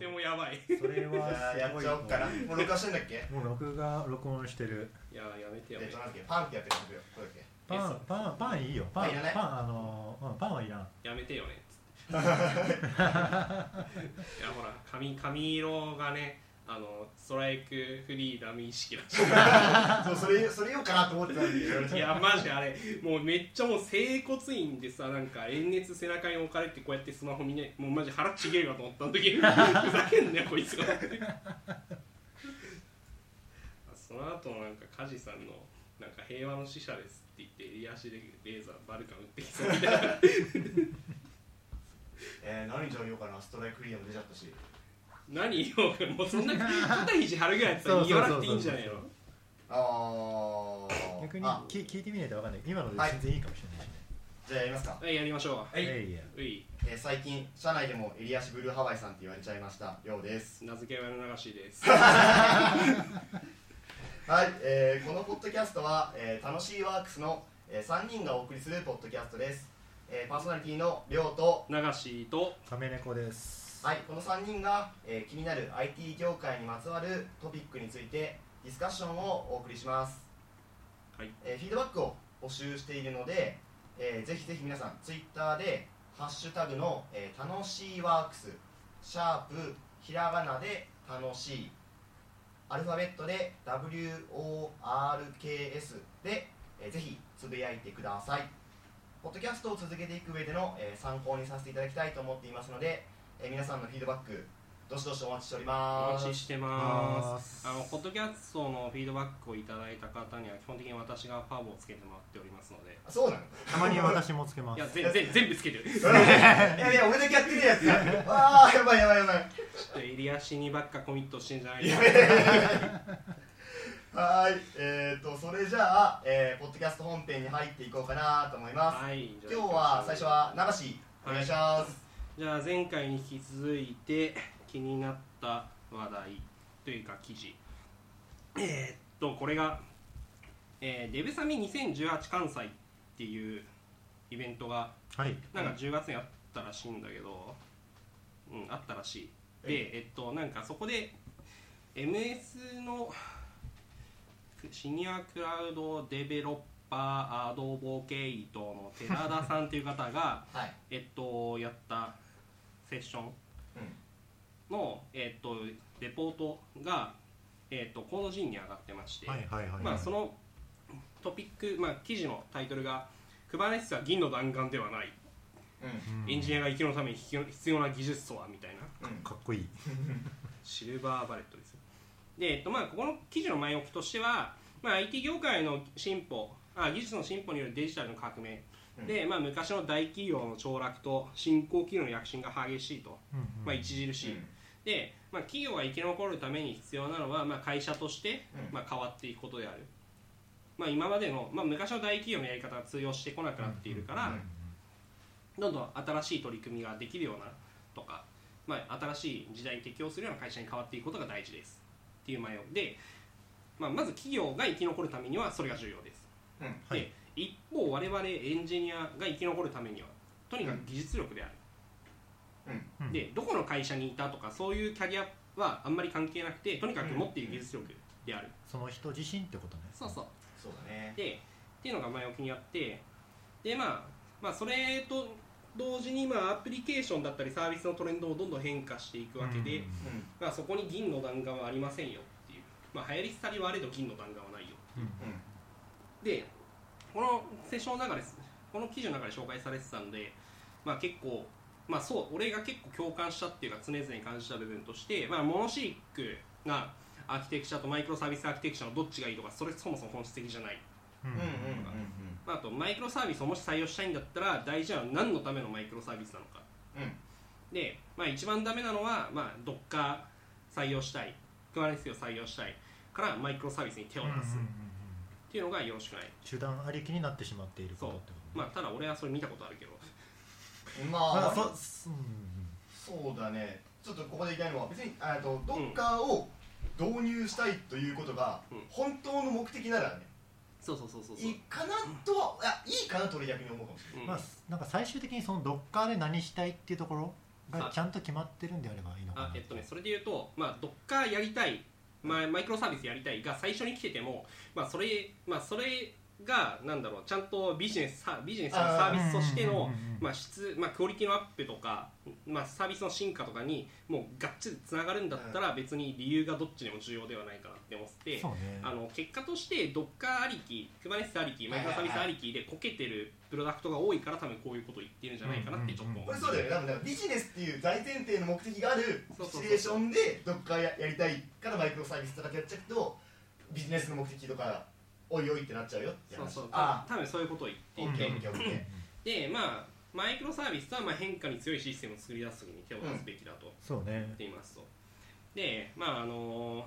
ってもやばい。それじゃあやっちゃおうかな。もう録画してんだっけ？もう録画録音してる。いややめてよえっとなんだっけパンってやってるよ。これだっけ。パンパンパンいいよ。パンパンあの、うん、パンはいらん。やめてよね いやほら髪髪色がねあのストライクフリーダム意識だし そうそれそれ言おうかなと思ってたんで。いやマジであれ。もうめっちゃもう整骨院でさなんか延熱背中に置かれてこうやってスマホ見ねもうマジ腹ちげえかと思った時ふざけんなよこいつがその後のなんか梶さんのなんか平和の使者ですって言って襟足でレーザーバルカン打ってきそうみたいなえー、何じゃあ言おうかなストライクフリーダム出ちゃったし何よもうそんな肩肘張るぐらいやったら言わなくていいんじゃないの？あー。逆にあ。き聞いてみないと分かんない。今のではい。全然いいかもしれないじゃあやりますか。はいやりましょはい、いやい。やううい。えー、最近社内でも襟足ブルーハワイさんって言われちゃいました。ようです。名付け親の流しです。はい、えー、このポッドキャストは、えー、楽しいワークスの、えー、3人がお送りするポッドキャストです、えー、パーソナリティのりょうと流しと亀猫ですはい、この3人が、えー気になる IT 業界にまつわるトピックについてディスカッションをお送りします、はい。えーフィードバックを募集しているので、えーぜひぜひ皆さんツイッターで「ハッシュタグの、えー楽しいワークス」シャープひらがなで楽しいアルファベットで WORKS で、えーぜひつぶやいてください。ポッドキャストを続けていく上での、えー参考にさせていただきたいと思っていますので、えー皆さんのフィードバックどしどしお待ちしておりおます。待ちしてます。あのポッドキャストのフィードバックをいただいた方には基本的に私がファボをつけてもらっておりますので。あそうなの？たまに私もつけまいやすぜぜ全部つけてる。ち いやいや俺だけやってるやつ ああやばいやばいやばい。ょっと襟足にばっかコミットしてんじゃないいやですか。はーいえー、とそれじゃあ、えー、ポッドキャスト本編に入っていこうかなと思います、はいじゃあ今日は最初は流しお願いします、じゃあ前回に引き続いて気になった話題というか記事。えーっとこれが、えーデブサミ2018関西っていうイベントがはい。なんか10月にあったらしいんだけど、うん、あったらしい。で、えっと、なんかそこで、MS のシニアクラウドデベロッパーアドボケイトの寺田さんという方が、はい。えっと、やったセッション。の、えっと、レポートが、えっと、コード陣に上がってまして、はいはいはいまあ、そのトピック、まあ、記事のタイトルが「Kubernetes は銀の弾丸ではない」エンジニアが生きるために必要必要な技術とは？みたいな。うん。かっこいい。silver bullet ですよ。で、えっとまあ、ここの記事の前置きとしては、まあ、IT 業界の進歩あ技術の進歩によるデジタルの革命、うんで、まあ、昔の大企業の凋落と新興企業の躍進が激しいと、まあ、著しい、で、まあ、企業が生き残るために必要なのは、まあ、会社として、うん。まあ、変わっていくことである、まあ、今までの、まあ、昔の大企業のやり方が通用してこなくなっているから、うんどんどん新しい取り組みができるようなとか、まあ、新しい時代に適応するような会社に変わっていくことが大事です。っていう前置きで、まあ、まず企業が生き残るためにはそれが重要です、うん。はい。で一方我々エンジニアが生き残るためにはとにかく技術力である、うん。でどこの会社にいたとかそういうキャリアはあんまり関係なくてとにかく持っている技術力である、その人自身ってことね。そうそう。そうだね。でっていうのが前置きにあってで、まあ、まあそれと同時に、まあ、アプリケーションだったりサービスのトレンドもどんどん変化していくわけで、うん。まあ、そこに銀の弾丸はありませんよっていう、まあ、流行り廃りはあれど銀の弾丸はないようん。でこのセッションの中ですこの記事の中で紹介されてたんで、まあ、結構まあそう俺が結構共感したっていうか常々感じた部分として、まあ、モノシークがアーキテクチャとマイクロサービスアーキテクチャのどっちがいいとかそれそもそも本質的じゃない。うんうんうんうんまあ、あとマイクロサービスをもし採用したいんだったら大事なのは何のためのマイクロサービスなのか。うん。うんで、まあ、一番ダメなのは、まあ、Docker 採用したい。Kubernetes を採用したいからマイクロサービスに手を出す。うんうんうんうんっていうのがよろしくない、手段ありきになってしまっていることってことまあ、ただ俺はそれ見たことあるけど。まああそうんそうだね。ちょっとここで言いたいのは別にあとドッカーを導入したいということがうん。本当の目的ならねそうそうそうそうそう。いいかなとはいやいいかなと俺逆に思うかもしれうん。まあなんか最終的にそのドッカーで何したいっていうところがちゃんと決まってるんであればいいのかなあえっとねそれで言うとまあドッカーやりたいまあ、マイクロサービスやりたいが最初に来てても、まあ、それ、まあ、それがなんだろうちゃんとビジネスさビジネスのサービスとしてのうんうんうんうん。まあ質まあ、クオリティのアップとか、まあ、サービスの進化とかにもうがっちりつながるんだったら別に理由がどっちでも重要ではないかなって思ってね。あの結果としてドッカーありき Kubernetes ありきマイクロサービスありきでこけてるプロダクトが多いから多分こういうことを言ってるんじゃないかなってちょっと思うこれそうだよね。ビジネスっていう大前提の目的があるシチュエーションでどっかややりたいからマイクロサービスとかやっちゃうとビジネスの目的とかおいおいってなっちゃうよ。って話そう。そうあ多分そういうことを言っていて。オッケーオッケーオッケー。でまあマイクロサービスはまあ変化に強いシステムを作り出す時に手を出すべきだと。そうね。言っていますと、でまああの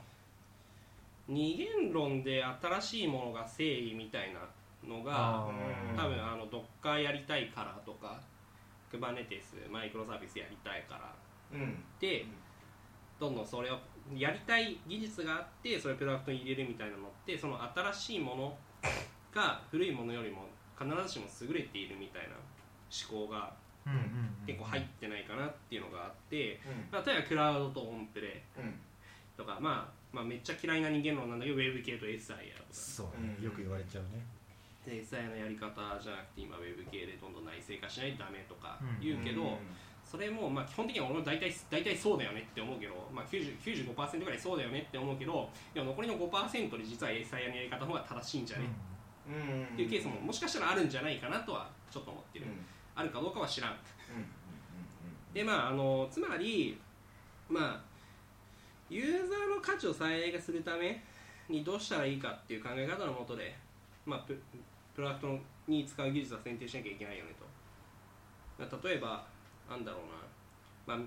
二元論で新しいものが正義みたいなのがあー。多分あのドッカーやりたいからとか Kubernetes マイクロサービスやりたいから。うん。でどんどんそれをやりたい技術があってそれをプロダクトに入れるみたいなのってその新しいものが古いものよりも必ずしも優れているみたいな思考が結構入ってないかなっていうのがあって、うん。まあ、例えばクラウドとオンプレうん。とか、まあ、まあめっちゃ嫌いな人間論なんだけど Web 系と SIR とか。そうね。うん。よく言われちゃうね。で SIR のやり方じゃなくて今 Web 系でどんどん内製化しないとダメとか言うけど、それもまあ基本的には俺も大体大体そうだよねって思うけど、まあ、90 95%ぐらいそうだよねって思うけどでも残りの5%で実は SIR のやり方の方が正しいんじゃね、うん。うんっていうケースももしかしたらあるんじゃないかなとはちょっと思ってる、うん。あるかどうかは知らん。うんでまああのつまりまあユーザーの価値を最大化するためにどうしたらいいかっていう考え方のもとで、まあ、ププロダクトに使う技術は選定しなきゃいけないよねと、まあ、例えばなんだろうな、まあ、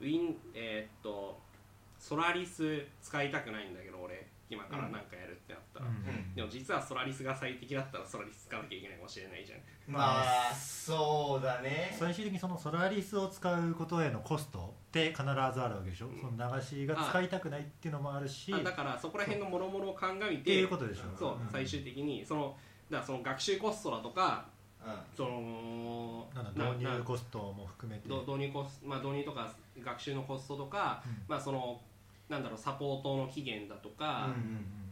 ウィンえーっとソラリス使いたくないんだけど俺。今からなんかやるってなったら、うん。うん。でも実はソラリスが最適だったらソラリス使わなきゃいけないかもしれないじゃん。まあそうだね。最終的にそのソラリスを使うことへのコストって必ずあるわけでしょ、ん。その流しが使いたくないっていうのもあるし。あだからそこら辺の諸々を鑑みっていうことでしょ。そう、ん。最終的に。そのだその学習コストだとかうそのなんだ導入コストも含めて。ど導入コス、まあ、導入とか学習のコストとか、うん。まあそのなんだろうサポートの期限だとか、うんうんうん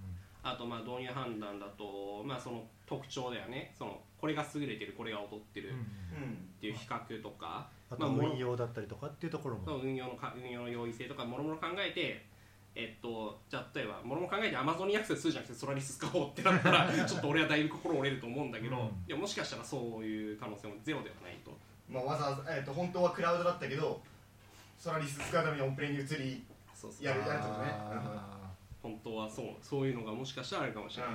あとまあ導入判断だと、まあ、その特徴だよね。そのこれが優れてるこれが劣ってるっていう比較とか、あとまあ運用だったりとかっていうところも、運用のか運用の容易性とかもろもろ考えてえっと、じゃあ例えばもろもろ考えて Amazon にアクセスするじゃなくてソラリス使おうってなったら ちょっと俺はだいぶ心折れると思うんだけど、うん。いやもしかしたらそういう可能性もゼロではないと。まあ、わざわざ、えー、と本当はクラウドだったけどソラリス使うためにオンプレに移りそうそう。やるやるとね。あ本当はそうそういうのがもしかしたらあるかもしれない、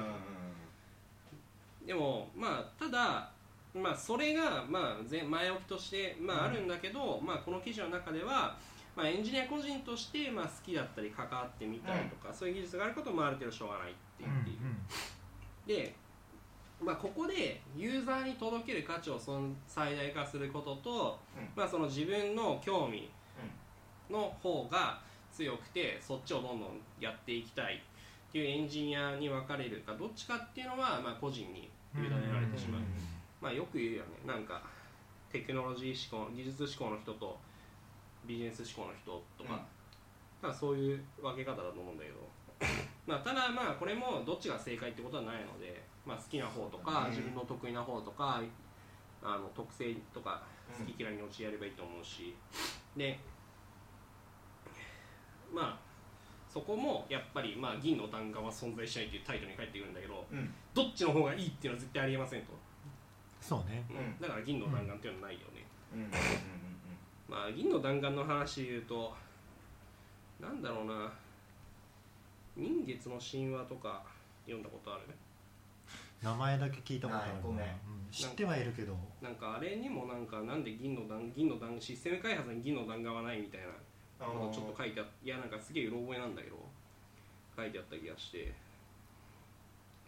うでもまあただまあそれがまあ前前置きとしてまああるんだけど、まあこの記事の中ではまあエンジニア個人としてまあ好きだったり関わってみたりとか、そういう技術があることもある程度しょうがないって言っている、で、まあ、ここでユーザーに届ける価値をその最大化することと、うん。まあ、その自分の興味の方が強くてそっちをどんどんやっていきたいっていうエンジニアに分かれるかどっちかっていうのはまあ個人に委ねられてしまう、うん。まあ、よく言うよね。なんかテクノロジー思考技術思考の人とビジネス思考の人とか、まあ、そういう分け方だと思うんだけど。まあただまあこれもどっちが正解ってことはないので、まあ、好きな方とかうん。自分の得意な方とかあの特性とかうん。好き嫌いに陥やればいいと思うし。でまあそこもやっぱり、まあ、銀の弾丸は存在しないというタイトルに返ってくるんだけどうん。どっちの方がいいっていうのは絶対ありえませんと、そうね。うん。だから銀の弾丸っていうのはないよね、うんうんまあ銀の弾丸の話で言うとなんだろうな。人月の神話とか読んだことある？名前だけ聞いたことあるなはいごめん。うん。知ってはいるけど。なんかあれにもなんかなんで銀の弾銀の弾システム開発に銀の弾丸はないみたいなあことちょっと書いてあっいやなんかすげえうろ覚えなんだけど書いてあった気がして、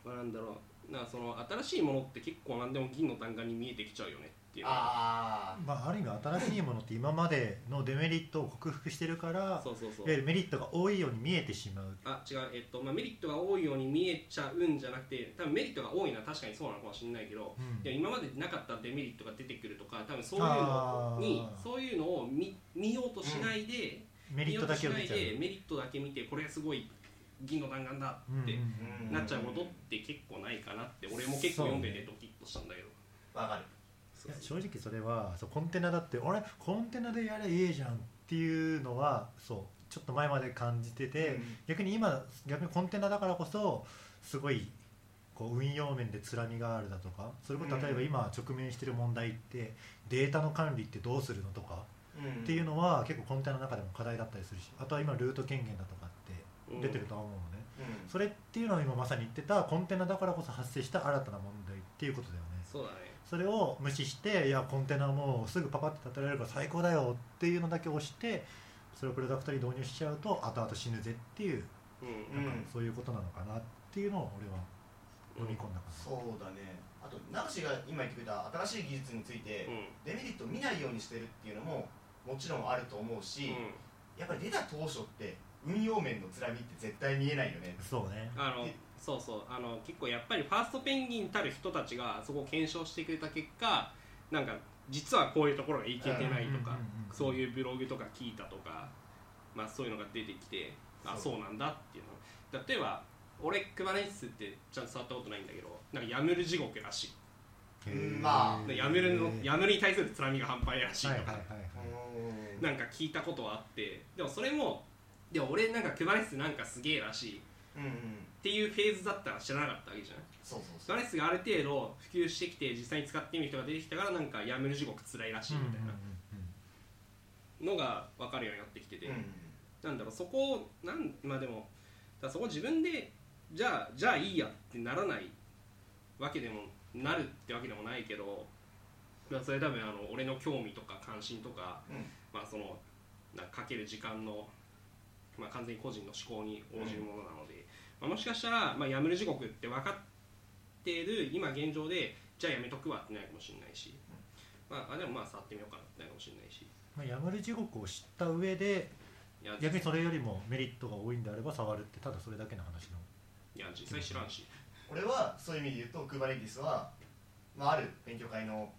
まあ、なんだろう。なその新しいものって結構何でも銀の弾丸に見えてきちゃうよねっていう。あまあ、ある意味新しいものって今までのデメリットを克服してるからそうそうそう。いわゆるメリットが多いように見えてしまう。あ違う、えっとまあ、メリットが多いように見えちゃうんじゃなくて多分メリットが多いのは確かにそうなのかもしれないけど、うん。いや今までなかったデメリットが出てくるとか多分そういうのにそういうのを見見ようとしないで、メリットだけを見ちゃうメリットだけ見てこれがすごい銀の弾丸だってうんうんなっちゃうことって結構ないかなって俺も結構読んでてドキッとしたんだけど。あわかるいや正直それはそうコンテナだって俺コンテナでやれいいじゃんっていうのはそうちょっと前まで感じてて、うん。逆に今逆にコンテナだからこそすごいこう運用面でつらみがあるだとかそれこそ例えば今直面してる問題ってデータの管理ってどうするのとかうん。っていうのは結構コンテナの中でも課題だったりするしあとは今ルート権限だとかって出てるとは思うのね、うん。それっていうのは今まさに言ってたコンテナだからこそ発生した新たな問題っていうことだよね。そうだねそれを無視していやコンテナもうすぐパパって立てられるから最高だよっていうのだけ押してそれをプロダクトに導入しちゃうと後々死ぬぜっていううんなんかそういうことなのかなっていうのを俺は飲み込んだかそうだね。あとナウシが今言ってくれた新しい技術についてうん。デメリットを見ないようにしてるっていうのももちろんあると思うし、うん。やっぱり出た当初って運用面のつらみって絶対見えないよね。なそうね。あのえそうそうあの結構やっぱりファーストペンギンたる人たちがそこを検証してくれた結果なんか実はこういうところがいけてないとか、そういうブログとか聞いたとか、まあ、そういうのが出てきてあそう。なんだっていうの。例えば俺クバネティスってちゃんと触ったことないんだけどなんかヤムル地獄らしい。まあ。でヤムルのヤムルに対するつらみが半端ないらしいとか、はいはいはいはい。うん。なんか聞いたことはあってでもそれもでも俺なんかクバネスなんかすげえらしい。うんうんっていうフェーズだったら知らなかったわけじゃん。そうそうクバネティスがある程度普及してきて実際に使ってみる人が出てきたからなんかヤムル地獄つらいらしいみたいな。のが分かるようになってきてて、うんなんだろうそこをなんまあでもだそこ自分でじゃあじゃあいいやってならないわけでもなるってわけでもないけど、まあ、それ多分あの俺の興味とか関心とか、うん。まあそのなかける時間の、まあ、完全に個人の思考に応じるものなので、まあ、もしかしたら、まあ、やめる時刻って分かっている今現状でじゃあやめとくわってなるかもしれないし、まあ、あでもまあ触ってみようかなってなるかもしれないし。まあ、やむる地獄を知った上でいや逆にそれよりもメリットが多いんであれば触るってただそれだけの話のいや実際知らんし、俺はそういう意味で言うと Kubernetes は、まあ、ある勉強会の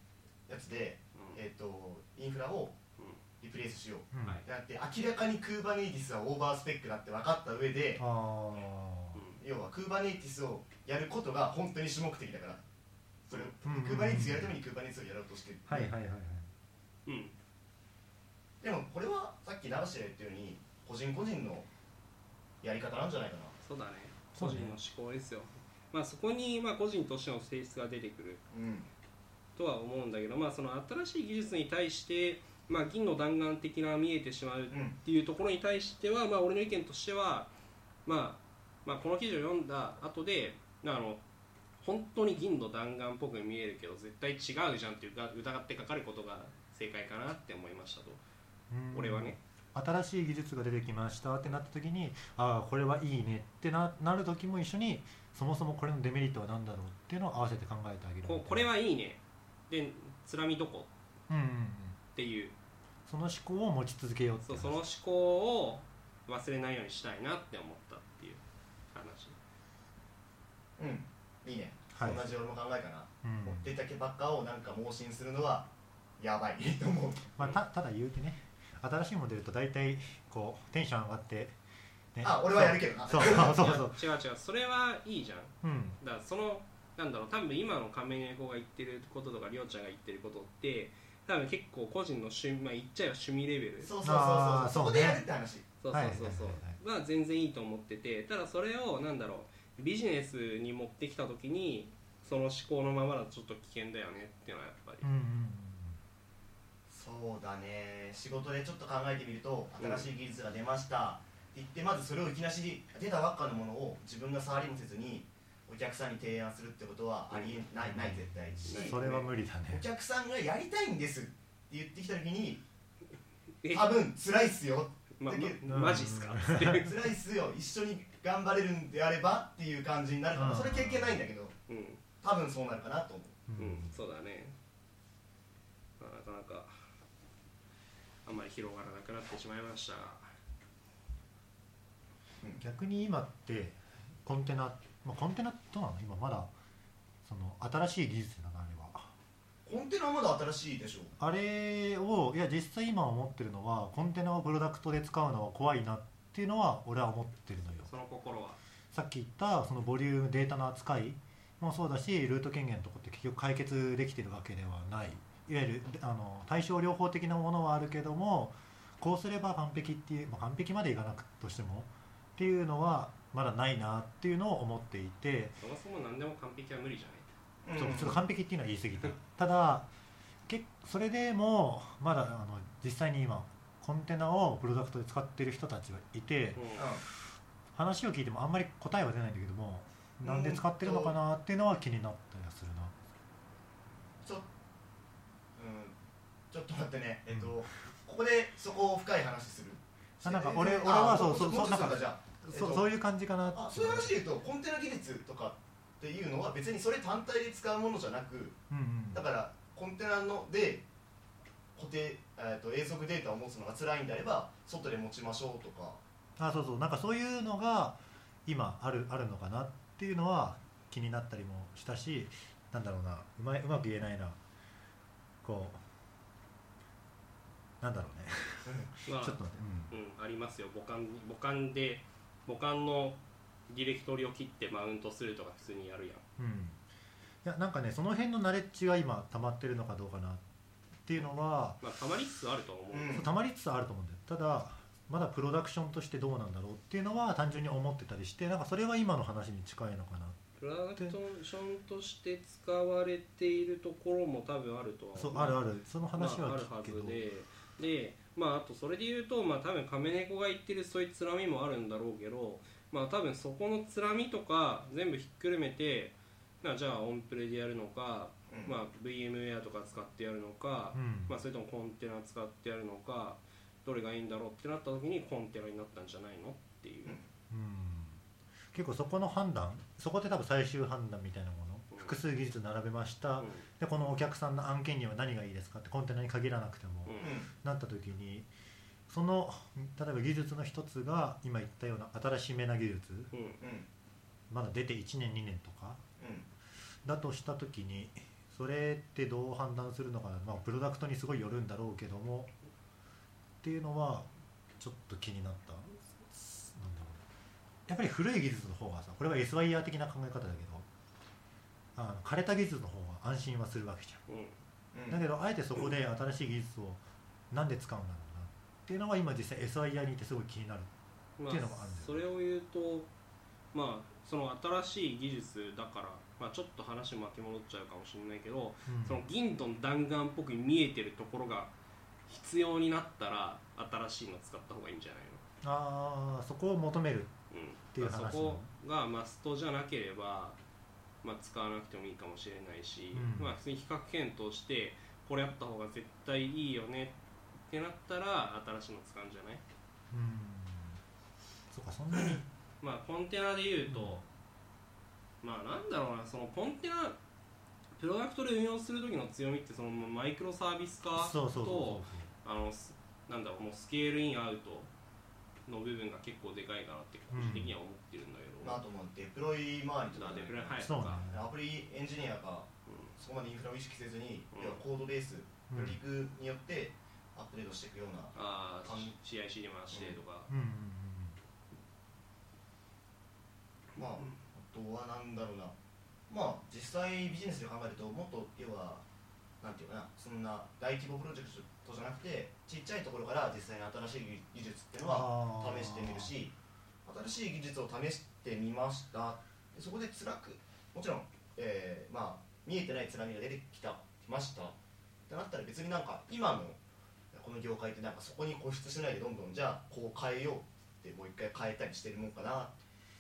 やつで、うん。えー、とインフラをうん。リプレイスしよう。ってなって明らかに Kubernetes はオーバースペックだって分かった上であうん要は Kubernetes をやることが本当に主目的だから。それを Kubernetes やるために Kubernetes をやろうとしてる。あはいはいはいはい。うん。でもこれはさっき流して言ったように個人個人のやり方なんじゃないかな。そうだね。個人の思考ですよ。まあそこにまあ個人としての性質が出てくる。うん。とは思うんだけどまあその新しい技術に対してまあ銀の弾丸的な見えてしまうっうんていうところに対してはまあ俺の意見としてはまあまあこの記事を読んだ後であの本当に銀の弾丸っぽく見えるけど絶対違うじゃんっていうか疑ってかかることが正解かなって思いましたと。うん。俺はね。新しい技術が出てきましたってなった時にああこれはいいねってななる時も一緒にそもそもこれのデメリットは何だろうっていうのを合わせて考えてあげるここれはいいね。でつらみどこ？うんうんうん。っていう。その思考を持ち続けようってその思考を忘れないようにしたいなって思ってうん。いいね、はい。同じ俺も考えかな、うん。出たけばっかをなんか盲信するのはやばい。と思う。まあ、たただ言うてね。新しいモデルと大体こうテンション上がって、ね。あ俺はやるけどな。そう。そう。そう。そう。違う違う。それはいいじゃん。うん。だからそのなんだろう。多分今の仮面猫が言ってることとかりょうちゃんが言ってることって多分結構個人の趣味まあ言っちゃえば趣味レベル。そうそうそうそう。そこでやるって話。そうそうはいそうそう。はい。はい。は全然いいと思ってて。ただそれをなんだろうビジネスに持ってきた時にその思考のままだとちょっと危険だよねっていうのはやっぱり。うんうんそうだね。仕事でちょっと考えてみると新しい技術が出ました。って言ってまずそれをいきなし出たばっかのものを自分が触りもせずにお客さんに提案するってことはありえないない絶対。しうんそれは無理だおね客さんがやりたいんですって言ってきた時にえ？多分辛いっすよ。までまマジっすか？辛いっすよ。一緒に頑張れるんであればっていう感じになるかうん。らそれ経験ないんだけど。うん。多分そうなるかなと思う。ううん。そうだね。かなかあんまり広がらなくなってしまいました。が逆に今ってコンテナ、まあ、コンテナどうなの今まだその新しい技術なのあれは。コンテナはまだ新しいでしょあれをいや実際今思ってるのはコンテナをプロダクトで使うのは怖いなっていうのは俺は思ってるのよ。その心は？さっき言ったそのボリュームデータの扱いもそうだしルート権限のとこって結局解決できてるわけではない。いわゆるあの対症療法的なものはあるけどもこうすれば完璧っていう、まあ、完璧までいかなくとしてもっていうのはまだないなっていうのを思っていて、そもそも何でも完璧は無理じゃない。そうちょっと完璧っていうのは言い過ぎたただけそれでもまだあの実際に今コンテナをプロダクトで使ってる人たちがいて話を聞いてもあんまり答えは出ないんだけどもなんで使ってるのかなっていうのは気になったりはするな。ちょ,、うん、ちょっと待ってね。えっと、ここでそこを深い話する。あなんか俺え俺はあそうそうそうそうそういう感じかな。あそういう話で言うとコンテナ技術とかっていうのは別にそれ単体で使うものじゃなくうんうん。だからコンテナので固定、えー、と永続データを持つのが辛いんであれば外で持ちましょうとか。あそうそう。なんかそういうのが今あるあるのかなっていうのは気になったりもしたしなんだろうな。うまいうまく言えないな。こうなんだろうね。まあちょっと待って、うん、ありますよ。母艦母艦で母艦のディレクトリを切ってマウントするとか普通にやるやん。うん、うん、いやなんかねその辺のナレッジが今溜まってるのかどうかなっていうのは、まあたまりつつあるとは思う、うん。そう溜まりつつあると思うんだよ。ただまだプロダクションとしてどうなんだろうっていうのは単純に思ってたりしてなんかそれは今の話に近いのかな。プロダクションとして使われているところも多分あるとは思そうあるある。その話はまあ、あるは聞くけど、ずで。でまああとそれで言うとまあ多分亀猫が言ってるそういうつらみもあるんだろうけどまあ多分そこのつらみとか全部ひっくるめてまあじゃあオンプレでやるのか、うん。まあ、VMware とか使ってやるのか、うん。まあ、それともコンテナ使ってやるのかどれがいいんだろうってなった時にコンテナになったんじゃないのっていう、結構そこの判断そこって多分最終判断みたいなもの、うん。複数技術並べました、うん。でこのお客さんの案件には何がいいですか？ってコンテナに限らなくても、うん。なった時にその例えば技術の一つが今言ったような新しめな技術。うん。うんまだ出て1年2年とか。うん。だとした時にそれってどう判断するのかな、まあ、プロダクトにすごいよるんだろうけども。っていうのはちょっと気になった。なんだろう。やっぱり古い技術の方がさこれは SYR 的な考え方だけどあの枯れた技術の方が安心はするわけじゃん。うん。うん。だけどあえてそこで新しい技術をなんで使うんだろうな。っていうのは今実際 SIR にいてすごい気になる。まっていうのがあるんだよそれを言うとまあその新しい技術だから、まあ、ちょっと話巻き戻っちゃうかもしれないけど、うん。その銀との弾丸っぽく見えてるところが必要になったら新しいの使った方がいいんじゃないああそこを求めるの、うん、ていう話だからそこがマストじゃなければ、まあ、使わなくてもいいかもしれないし、うん。まあ、普通に比較検討してこれやった方が絶対いいよねってなったら新しいの使うんじゃない？うん。そっかそんなにまあコンテナで言うと、まあなんだろうなそのコンテナプロダクトで運用する時の強みってそのマイクロサービス化そうそうそうとあのすなんだろうもうスケールインアウトの部分が結構でかいかなって個人的には思ってるんだけど、まあ、あともうデプロイ周りとかね。あデプロイはい。そうとか、ね。アプリエンジニアがうそこまでインフラを意識せずに、うん。要はコードベースうん。リグによってアップデートしていくような、ん、ああかん CIC で回してとか、うんうんまあ、あとはなんだろうな。まあ実際ビジネスで考えるともっと要はなんていうかなそんな大規模プロジェクトじゃなくてちっちゃいところから実際に新しい技術っていうのは試してみるし新しい技術を試してみました。でそこで辛くもちろん、えーまあ、見えてない津波が出てきたきました。ってなったら別になんか今のこの業界ってなんかそこに固執しないでどんどんじゃあこう変えようってもう一回変えたりしてるもんかな。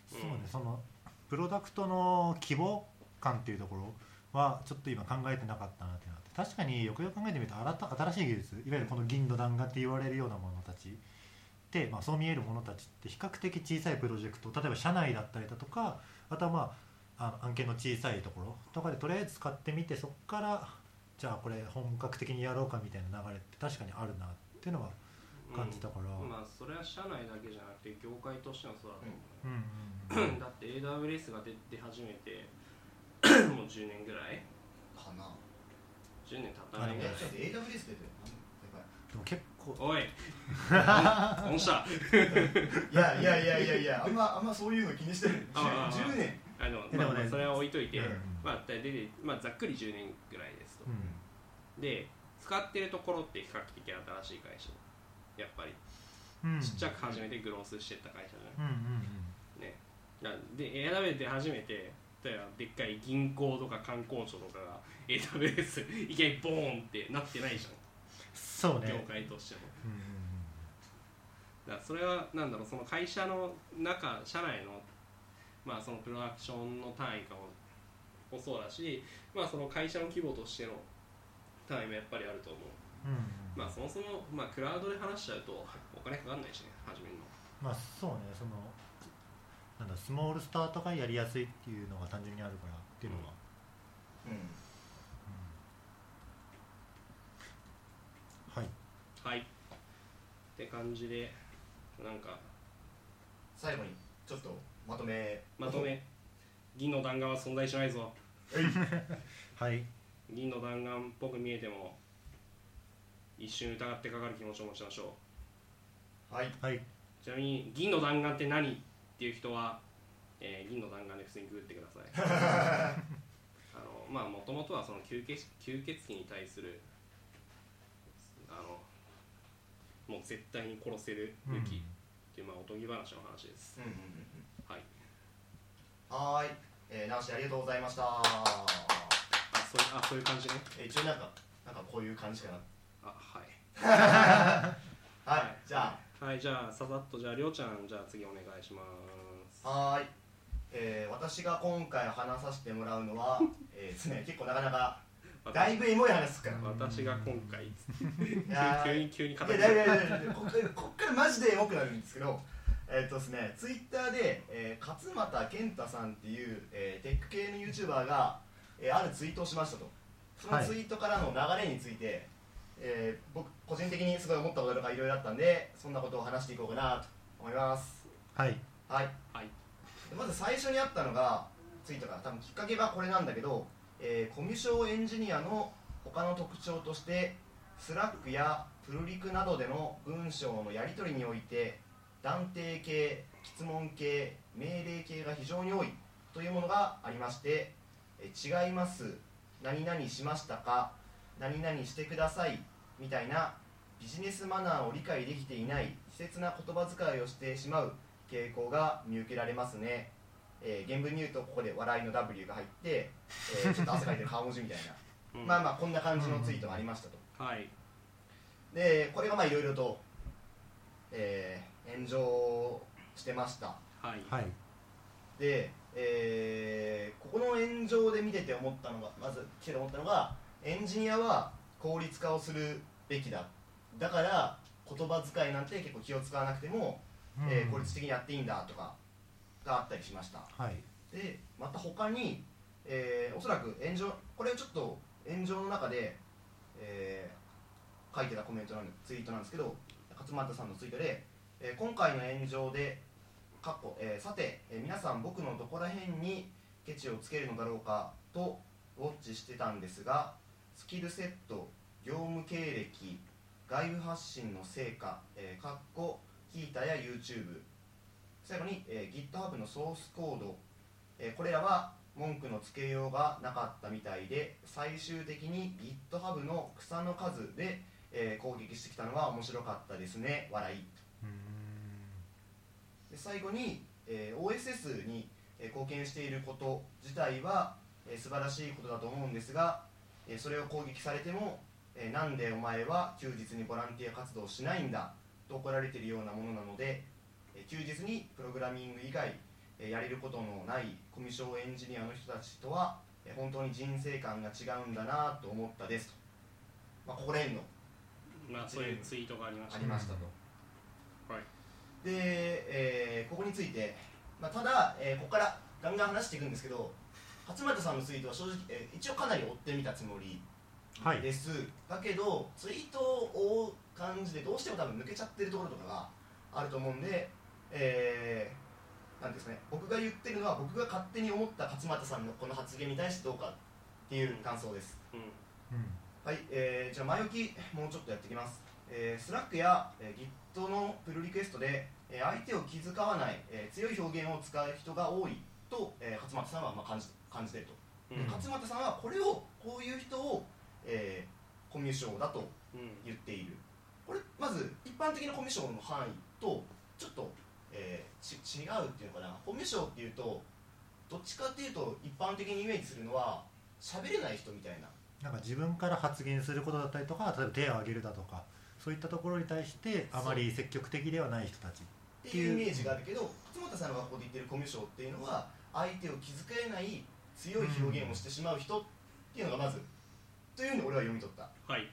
そうねそのプロダクトの規模感っていうところはちょっと今考えてなかったなっていうのがあって確かによくよく考えてみると新た新しい技術いわゆるこの銀の弾丸って言われるようなものたちで、まあ、そう見えるものたちって比較的小さいプロジェクト例えば社内だったりだとかあとはまああの案件の小さいところとかでとりあえず使ってみてそこからじゃあこれ本格的にやろうかみたいな流れって確かにあるなっていうのは感じたから、うん。まあそれは社内だけじゃなくて業界としてもそうだと思う、うんうんうん。だって AWS が出出始めて もう10年ぐらい。かな。10年経たないぐらい AWS 出てるでも結構。おい。おんしたいやいやいやいやいやあんまあんまそういうの気にしてるあああ。あ 10, 10年。あの、まあまあそれは置いといて、うん。まあ、ででまあ、ざっくり10年ぐらいですと、うで使ってるところって比較的新しい会社やっぱり。んうん。ちっちゃく始めてグロースしてった会社じゃない、うんうん。ね。なで AWS で初めて例えばでっかい銀行とか観光庁とかが AWS いきなりボーンってなってないじゃん。そうね。業界としても。うんうんだからそれはなんだろうその会社の中社内のまあそのプロダクションの単位かももそうだしまあその会社の規模としての単位もやっぱりあると思う。うんうんまあそもそもまあクラウドで話しちゃうとお金かかんないしね始めるの。まあそうねそのなんだスモールスタートがやりやすいっていうのが単純にあるからっていうのは、うん。はい。はい。って感じでなんか最後にちょっとまとめ。まとめ。銀の弾丸は存在しないぞ。はい。銀の弾丸っぽく見えても一瞬疑ってかかる気持ちを持ちましょはい。はい、うちなみに銀の弾丸って何っていう人は、えー銀の弾丸で普通にググってください。あのまあもともとはその吸血吸血鬼に対するあのもう絶対に殺せる武器っていう、まあおとぎ話の話です。うんうんうんはいうん。はーい、えー、直しありがとうございました。あそういうあそういう感じね。えー一応なんかなんかこういう感じかな。あは いはい、はいじゃはいじゃあささっとじゃありょうちゃんじゃあ次お願いします。あはーい、えー、私が今回話させてもらうのは えーですね結構なかなかだいぶエモい話ですから。私が今回。いやー 急に急に語りいやいやいやいやこっからこっからマジでエモくなるんですけどえっとですねツイッターで、えー、勝俣健太さんっていう、えー、テック系の YouTuber が、えーあるツイートをしましたと。そのツイートからの流れについて、えー僕個人的にすごい思ったこととかいろいろあったんでそんなことを話していこうかなと思います。はい。はい。はい。でまず最初にあったのがツイートが多分きっかけがこれなんだけど、えーコミュ障エンジニアの他の特徴として Slack やプルリクなどでの文章のやり取りにおいて断定形質問形命令形が非常に多いというものがありましてえー違います何々しましたか何々してくださいみたいなビジネスマナーを理解できていない稚拙な言葉遣いをしてしまう傾向が見受けられますね、えー原文に言うとここで笑いの W が入って、えーちょっと汗かいてる顔文字みたいな、うん。まあまあこんな感じのツイートがありましたと。はい。でこれがまあいろいろと、えー炎上してました。はい。はい。で、えーここの炎上で見てて思ったのがまず来てて思ったのがエンジニアは効率化をするべきだ。だから言葉遣いなんて結構気を使わなくても、えー効率的にやっていいんだとかがあったりしました。はい。でまた他に、えーおそらく炎上これちょっと炎上の中で、えー書いてたコメントなんでツイートなんですけど勝俣さんのツイートで、えー今回の炎上でかっこ、えーさて、えー皆さん僕のどこら辺にケチをつけるのだろうかとウォッチしてたんですがスキルセット業務経歴外部発信の成果、えーかっこキータや YouTube 最後に、えー GitHub のソースコード、えーこれらは文句のつけようがなかったみたいで最終的に GitHub の草の数で、えー攻撃してきたのは面白かったですね。笑い。で最後に、えー OSS にえー貢献していること自体は、えー素晴らしいことだと思うんですが、えーそれを攻撃されても、えーなんでお前は休日にボランティア活動をしないんだと怒られているようなものなので、えー休日にプログラミング以外、えーやれることのないコミュ障エンジニアの人たちとは、えー本当に人生観が違うんだなと思ったですと、まあ、ここら辺のまあそういうツイートがありました。ありましたと、はい。で、えーここについて、まあ、ただ、えーここからガンガン話していくんですけど勝俣さんのツイートは正直、えー一応かなり追ってみたつもりはい。です、だけどツイートを追う感じでどうしても多分抜けちゃってるところとかがあると思うんで、えーなんですかね。僕が言ってるのは僕が勝手に思った勝俣さんのこの発言に対してどうかっていう感想です。うん。うん。はい、えーじゃあ前置きもうちょっとやっていきます、えー、 Slack や、えー Git のプルリクエストで、えー相手を気遣わない、えー強い表現を使う人が多いと、えー勝俣さんはまあ感じ感じていると、うん。で勝俣さんはこれをこういう人を、えーコミュ障だとうん。言っている。これまず一般的なコミュ障の範囲とちょっと、えーち違うっていうのかな。コミュ障っていうとどっちかっていうと一般的にイメージするのは喋れない人みたいな。なんか自分から発言することだったりとか例えば手を挙げるだとかそういったところに対してあまり積極的ではない人たちっていうイメージがあるけど勝俣さんがここで言ってるコミュ障っていうのは相手を気遣えない強い表現をしてしまう人っていうのがまず、というふうに俺は読み取った。はい。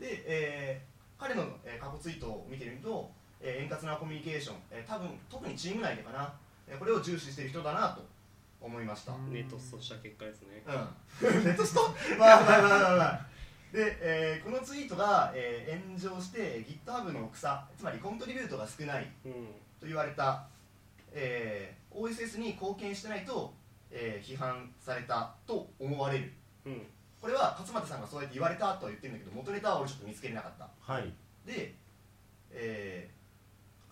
で、えー彼の、えー過去ツイートを見てみると、えー円滑なコミュニケーション、えー多分特にチーム内でかな、えーこれを重視している人だなと思いました、うん。ネットストした結果ですね。うん、ネットストまあまあまあまあまあ。で、えーこのツイートが、えー炎上して GitHub の草つまりコントリビュートが少ないうん。と言われた、えー OSS に貢献してないと、えー批判されたと思われる。うん。これは勝俣さんがそうやって言われたとは言ってるんだけど元ネタは俺ちょっと見つけれなかった。はい。で、えー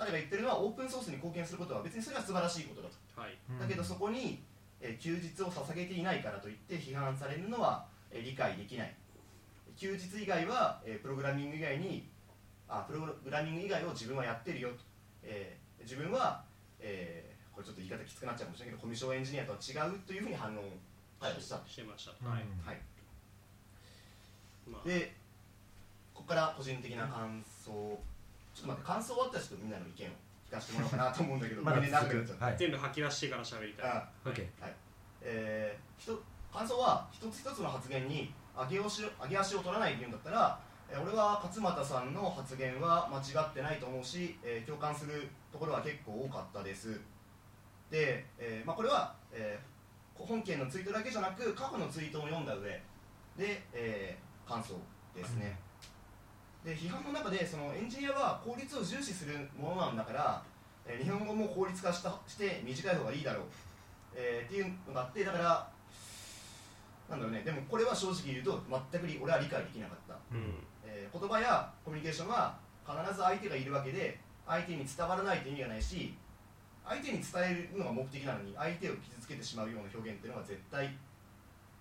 彼が言ってるのはオープンソースに貢献することは別にそれは素晴らしいことだと。はい。だけどそこに、えー休日を捧げていないからといって批判されるのは、えー理解できない。休日以外は、えープログラミング以外にあプログラミング以外を自分はやってるよと、えー自分は、えーこれちょっと言い方きつくなっちゃうかもしれないけどコミュ障エンジニアとは違うというふうに反論をした、してました。うんはい。はい、まあ。でここから個人的な感想。ちょっと待って感想終わったらちょっとみんなの意見を聞かせてもらおうかなと思うんだけど まだくなっちゃう続く。はい。全部吐き出してから喋りたい。あ OK えー、ひと感想は一つ一つの発言に上げ足を上げ足を取らないっていうんだったら、えー俺は勝俣さんの発言は間違ってないと思うし、えー共感するところは結構多かったですで、えーまあ、これは、えー本件のツイートだけじゃなく過去のツイートも読んだ上で、えー感想ですね、で批判の中でそのエンジニアは効率を重視するものなんだから、えー日本語も効率化したして短い方がいいだろう、えーっていうのがあってだからなんだろうね。でもこれは正直言うと全くり俺は理解できなかった、うん。えー言葉やコミュニケーションは必ず相手がいるわけで相手に伝わらないと意味がないし相手に伝えるのが目的なのに相手を傷つけてしまうような表現っていうのは絶対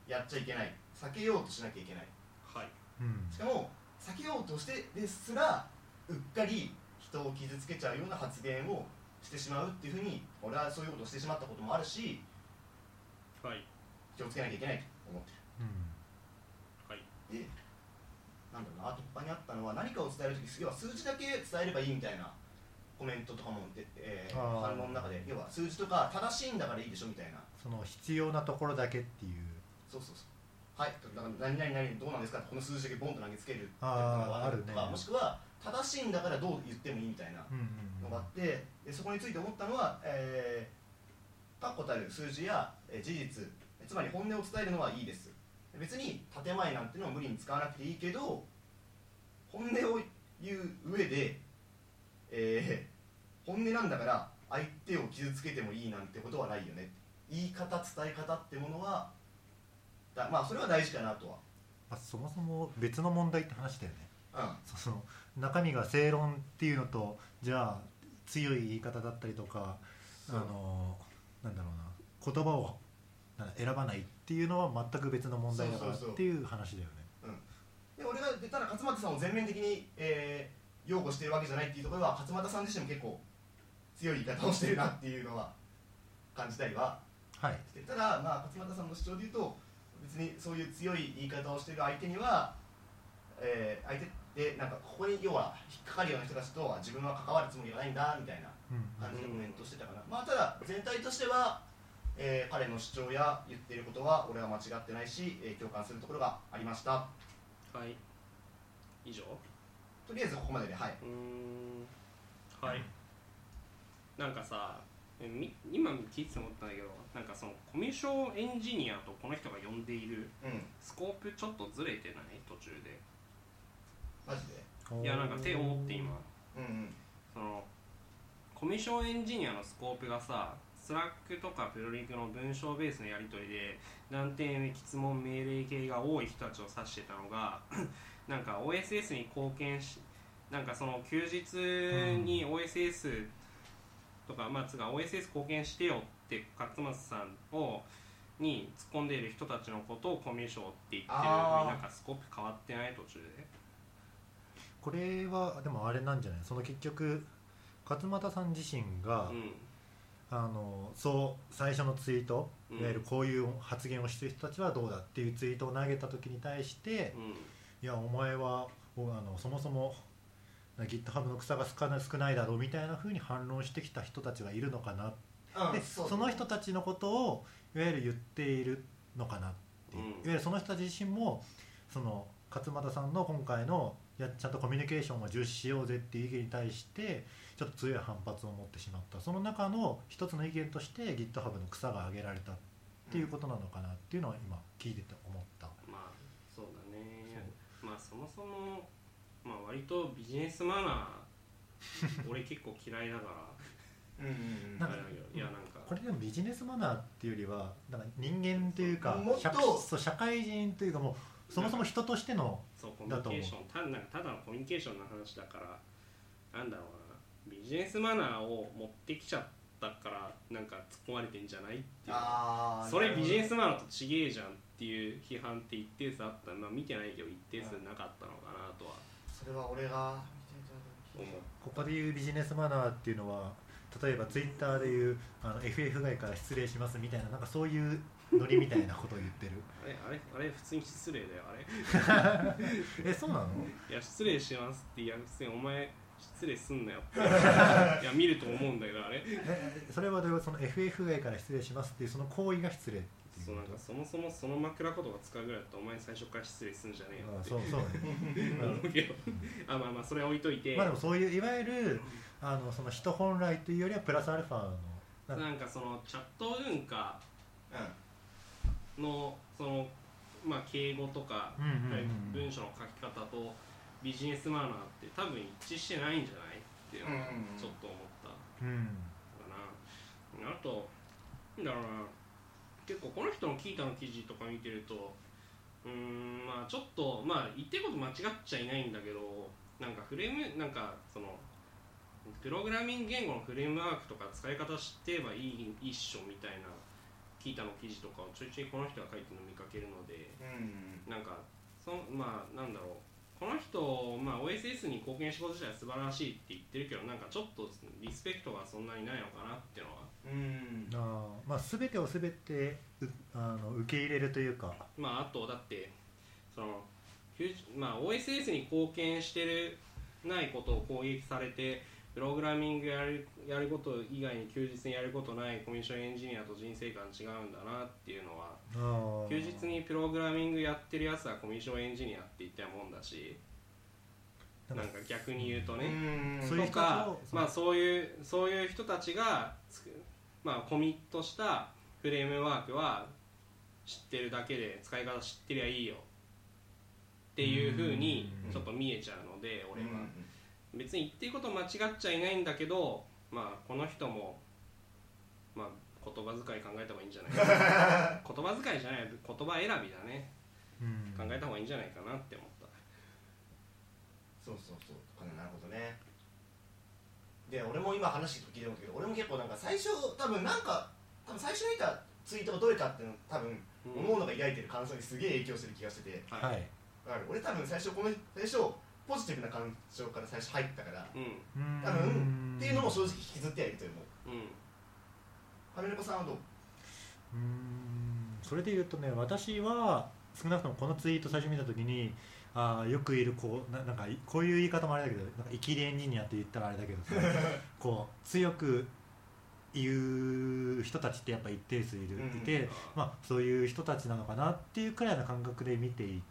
やっちゃいけない。避けようとしなきゃいけない。はい。うん。しかも避けようとしてですらうっかり人を傷つけちゃうような発言をしてしまうっていうふうに俺はそういうことをしてしまったこともあるしはい。気をつけなきゃいけないと思ってはい。るでなんだろうなあと他にあったのは何かを伝えるとき要は数字だけ伝えればいいみたいなコメントとかも出て、えー。反論の中で要は数字とか正しいんだからいいでしょみたいな。その必要なところだけっていう。そうそうそう。はい。だから何々何々どうなんですかってこの数字だけボンと投げつけるっていうのがあるね。とかもしくは正しいんだからどう言ってもいいみたいなうんのがあってでそこについて思ったのは、えー、確固たる数字や、えー事実つまり本音を伝えるのはいいです。別に建前なんていうのを無理に使わなくていいけど本音を言う上で、えー本音なんだから相手を傷つけてもいいなんてことはないよね。言い方伝え方ってものはだまあそれは大事かなとは。まあ、そもそも別の問題って話だよね。うん。その中身が正論っていうのとじゃあ強い言い方だったりとかあそうのなんだろうな言葉を選ばないっていうのは全く別の問題だからそうそうそう。っていう話だよね。で俺が出たら勝俣さんを全面的に、えー擁護しているわけじゃないっていうところは勝俣さん自身も結構強い言い方をしてるなっていうのは感じたりははいしてただ、まあ、勝俣さんの主張で言うと別にそういう強い言い方をしている相手には、えー相手ってなんかここに要は引っかかるような人たちとは自分は関わるつもりがないんだみたいなうん。感じでコメントしてたかな、まあ、ただ全体としては、えー彼の主張や言っていることは俺は間違ってないし、えー共感するところがありました。はい。以上とりあえずここまでではい。うーん。はい。なんかさ今聞いてて思ったんだけどなんかそのコミュ障エンジニアとこの人が呼んでいるうん。スコープちょっとずれてない？途中で。マジで？いやなんかって思って今。うんうん。そのコミュ障エンジニアのスコープがさ Slack とかプルリクの文章ベースのやり取りで断定質問命令形が多い人たちを指してたのがなんか OSS に貢献しなんかその休日に OSS とか、まあつうか OSS 貢献してよって勝俣さんをに突っ込んでいる人たちのことをコミュ障って言ってるあー。なんかスコープ変わってない途中で。これはでもあれなんじゃない？その結局勝俣さん自身が、うん。あのそう最初のツイートうん。いわゆるこういう発言をしてる人たちはどうだっていうツイートを投げた時に対してうんいやお前はおあのそもそも GitHub の草が少ないだろうみたいな風に反論してきた人たちがいるのかな。でうんその人たちのことをいわゆる言っているのかなっていう、うん。いわゆるその人たち自身もその勝俣さんの今回のいやちゃんとコミュニケーションを重視しようぜっていう意見に対してちょっと強い反発を持ってしまった。その中の一つの意見として GitHub の草が上げられたっていうことなのかなっていうのは今聞いてて思っまあそもそもまあ割とビジネスマナー 俺結構嫌いだから。うんうんうん。なんかいやなんか。これでもビジネスマナーっていうよりはなんか人間というかもっと社そう社会人というかもうそもそも人としてのそうコミュニケーション。たなんかただのコミュニケーションの話だからなんだろうな。ビジネスマナーを持ってきちゃったからなんか突っ込まれてんじゃないっていう。それビジネススマナーとちげえじゃんっていう批判って一定数あった。まあ見てないけど一定数なかったのかなとは。それは俺が思う。ここでいうビジネスマナーっていうのは例えばツイッターでいうあの FF 外から失礼しますみたいななんかそういうノリみたいなことを言ってるあれあれあれ普通に失礼だよあれえそうなのいや失礼しますっていや普通にお前失礼すんなよ。いや見ると思うんだけどあれ。えそれはその FF 外から失礼しますっていうその行為が失礼そうなんかそもそもその枕言葉使うぐらいだったらお前最初から失礼すんじゃねえよって。あそうそう。ね 思うけど。あまあまあそれは置いといて、まあでもそういういわゆるあのその人本来というよりはプラスアルファのなんか。なんかそのチャット文化うのそのまあ敬語とか、うんうんうん。文章の書き方とビジネスマナーって多分一致してないんじゃないっていうのはうん。うんうんちょっと思ったうん。かな、あとなんだろうな。結構この人のキータの記事とか見てるとうーんまあちょっとまあ言ってること間違っちゃいないんだけどなんかフレームなんかそのプログラミング言語のフレームワークとか使い方知ってればいい一緒みたいなキータの記事とかをちょいちょいこの人が書いてるの見かけるのでんうん。なんかそまあなんだろうこの人、まあ、OSS に貢献したこと自体は素晴らしいって言ってるけどなんかちょっとリスペクトがそんなにないのかなっていうのは。うん。あーまあ全てを全てうあの受け入れるというか。まああとだってその、まあ、OSS に貢献してるないことを攻撃されてプログラミングやるやること以外に休日にやることないコミュニケーションエンジニアと人生観違うんだなっていうのは休日にプログラミングやってるやつはコミュニケーションエンジニアって言ったもんだしなんか逆に言うとね、うん。そういう人とかと、まあ、そういうそういう人たちがつく、まあ、コミットしたフレームワークは知ってるだけで使い方知ってりゃいいよっていうふうにうん。ちょっと見えちゃうので俺は。うん別に言ってること間違っちゃいないんだけど、まあ、この人も、まあ、言葉遣い考えた方がいいんじゃない？か な言葉遣いじゃない言葉選びだね。うん。考えた方がいいんじゃないかなって思った。そうそうそう。かななるほどね。で俺も今話聞いてるけど俺も結構なんか最初多分なんか多分最初に見たツイートがどれかっていうの多分うん。思うのが抱いてる感想にすげえ影響する気がしてて。はい、俺多分最初この最初ポジティブな感情から最初入ったからうん。うん。多分っていうのも正直引きずってはいると思う。うん。亀猫さんはどう？うん。それで言うとね私は少なくともこのツイート最初見た時にあーよくいるこうななんかいこういう言い方もあれだけどなんか生きりエンジニアって言ったらあれだけどさ こう強く言う人たちってやっぱ一定数いる、うん。いて、まあ、そういう人たちなのかなっていうくらいの感覚で見てい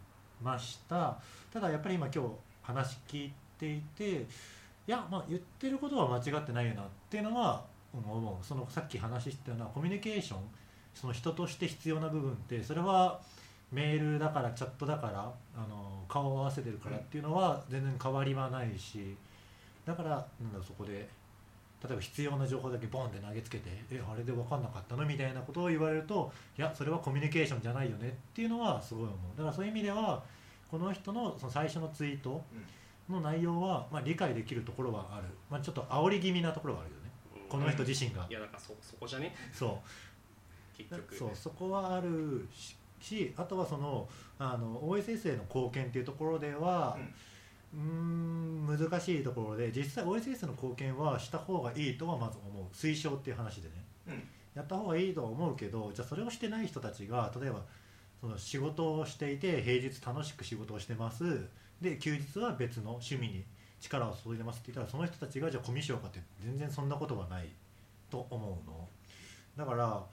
ました。ただやっぱり今今日話聞いていていやまあ言ってることは間違ってないよなっていうのは思うそのさっき話したようなコミュニケーションその人として必要な部分ってそれはメールだからチャットだからあの顔を合わせてるからっていうのは全然変わりはないしだからなんだろうそこで例えば必要な情報だけボンって投げつけて「えあれで分かんなかったの?」みたいなことを言われるといやそれはコミュニケーションじゃないよねっていうのはすごい思うだからそういう意味ではこの人のその最初のツイートの内容は、まあ、理解できるところはある、まあ、ちょっと煽り気味なところはあるよね。この人自身が。いやだからそそこじゃね？そう。結局。そうそこはあるしあとはそのあの OSS への貢献っていうところではうーん難しいところで実際 OSS の貢献はした方がいいとはまず思う。推奨っていう話でね。うん。やった方がいいとは思うけどじゃあそれをしてない人たちが例えばその仕事をしていて平日楽しく仕事をしてます。で休日は別の趣味に力を注いでますって言ったらその人たちがじゃあコミュ障かって全然そんなことはないと思うの。だから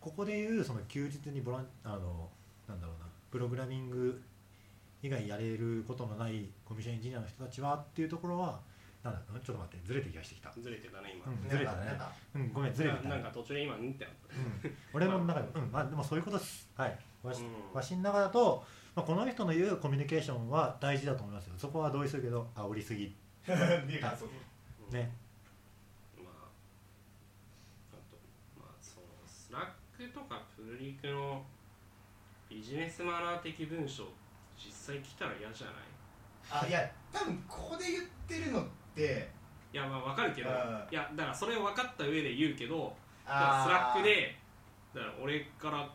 ここでいうその休日にボランあのなんだろうなプログラミング以外やれることのないコミュ障エンジニアの人たちはっていうところはなんだろうちょっと待ってずれてきがしてきた。ずれてたね今、うんずれたね。なんかうんごめんずれてた。ななんか途中で今うんってなったうん、俺の中で、うんまあ、でもそういうことです、はい、わし,、うん。わしの中だと、まあ、この人の言うコミュニケーションは大事だと思いますよ。そこは同意するけど煽りすぎ。っていね。まああとまあその Slackとかプルリクのビジネスマナー的文章実際来たら嫌じゃない？あいや多分ここで言ってるのっていやまあわかるけどあいやだからそれを分かった上で言うけど Slackでだから俺から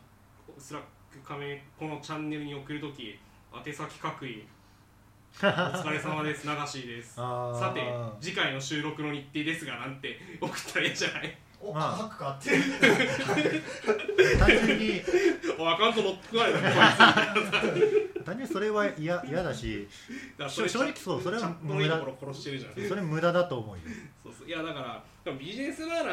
Slack加盟このチャンネルに送るとき宛先各位 お疲れ様です流しです。さて次回の収録の日程ですがなんて送ったらいいじゃない。おかって。単純に。おアカウント乗ってくわよこいつ。単純にそれは嫌嫌だし。だからそれ正直そうそれはチャットのいいところ殺してるじゃん。それ無駄だと思うよ。そうそう。いやだからでもビジネスマナ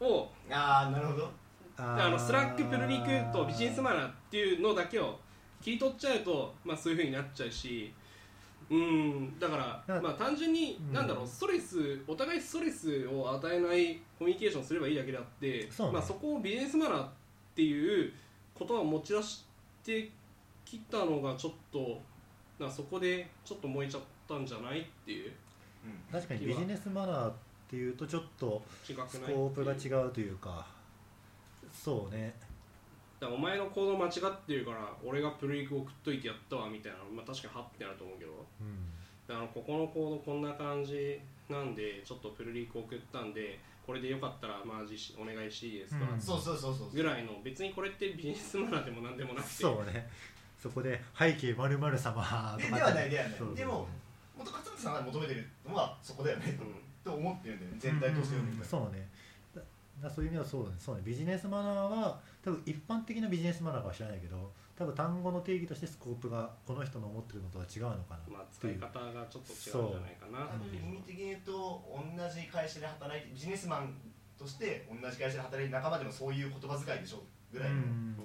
ーをああなるほど。あの Slackプルリクとビジネスマナーっていうのだけを切り取っちゃうと、まあ、そういうふうになっちゃうしうんだからまあ単純に、うん。なんだろうストレスお互いストレスを与えないコミュニケーションすればいいだけであってそうね。まあ、そこをビジネスマナーっていうことを持ち出してきたのがちょっとなそこでちょっと燃えちゃったんじゃないっていう確かにビジネスマナーっていうとちょっと違くない？スコープが違うというか。そうねだお前の行動間違ってるから俺がプルリク送っといてやったわみたいなまあ確かにはってなると思うけど。うん。だからここの行動こんな感じなんでちょっとプルリク送ったんでこれでよかったらまあ実施お願いしていいですか、うん。そうそうそうそうぐらいの別にこれってビジネスマナーでもなんでもなくて。そうね。そこで「背景まる様」とかではないではない。でも元勝俣さんが求めてるのはそこだよね。うん。と思ってるんだよね。全体として読んでうん。そうねそういう意味ではそうだね。そうね。ビジネスマナーは多分一般的なビジネスマナーかは知らないけど多分単語の定義としてスコープがこの人の思ってるのとは違うのかなまあ使い方がちょっと違うんじゃないかな。意味的に言うと同じ会社で働いてビジネスマンとして同じ会社で働いてる仲間でもそういう言葉遣いでしょぐらいの、うん。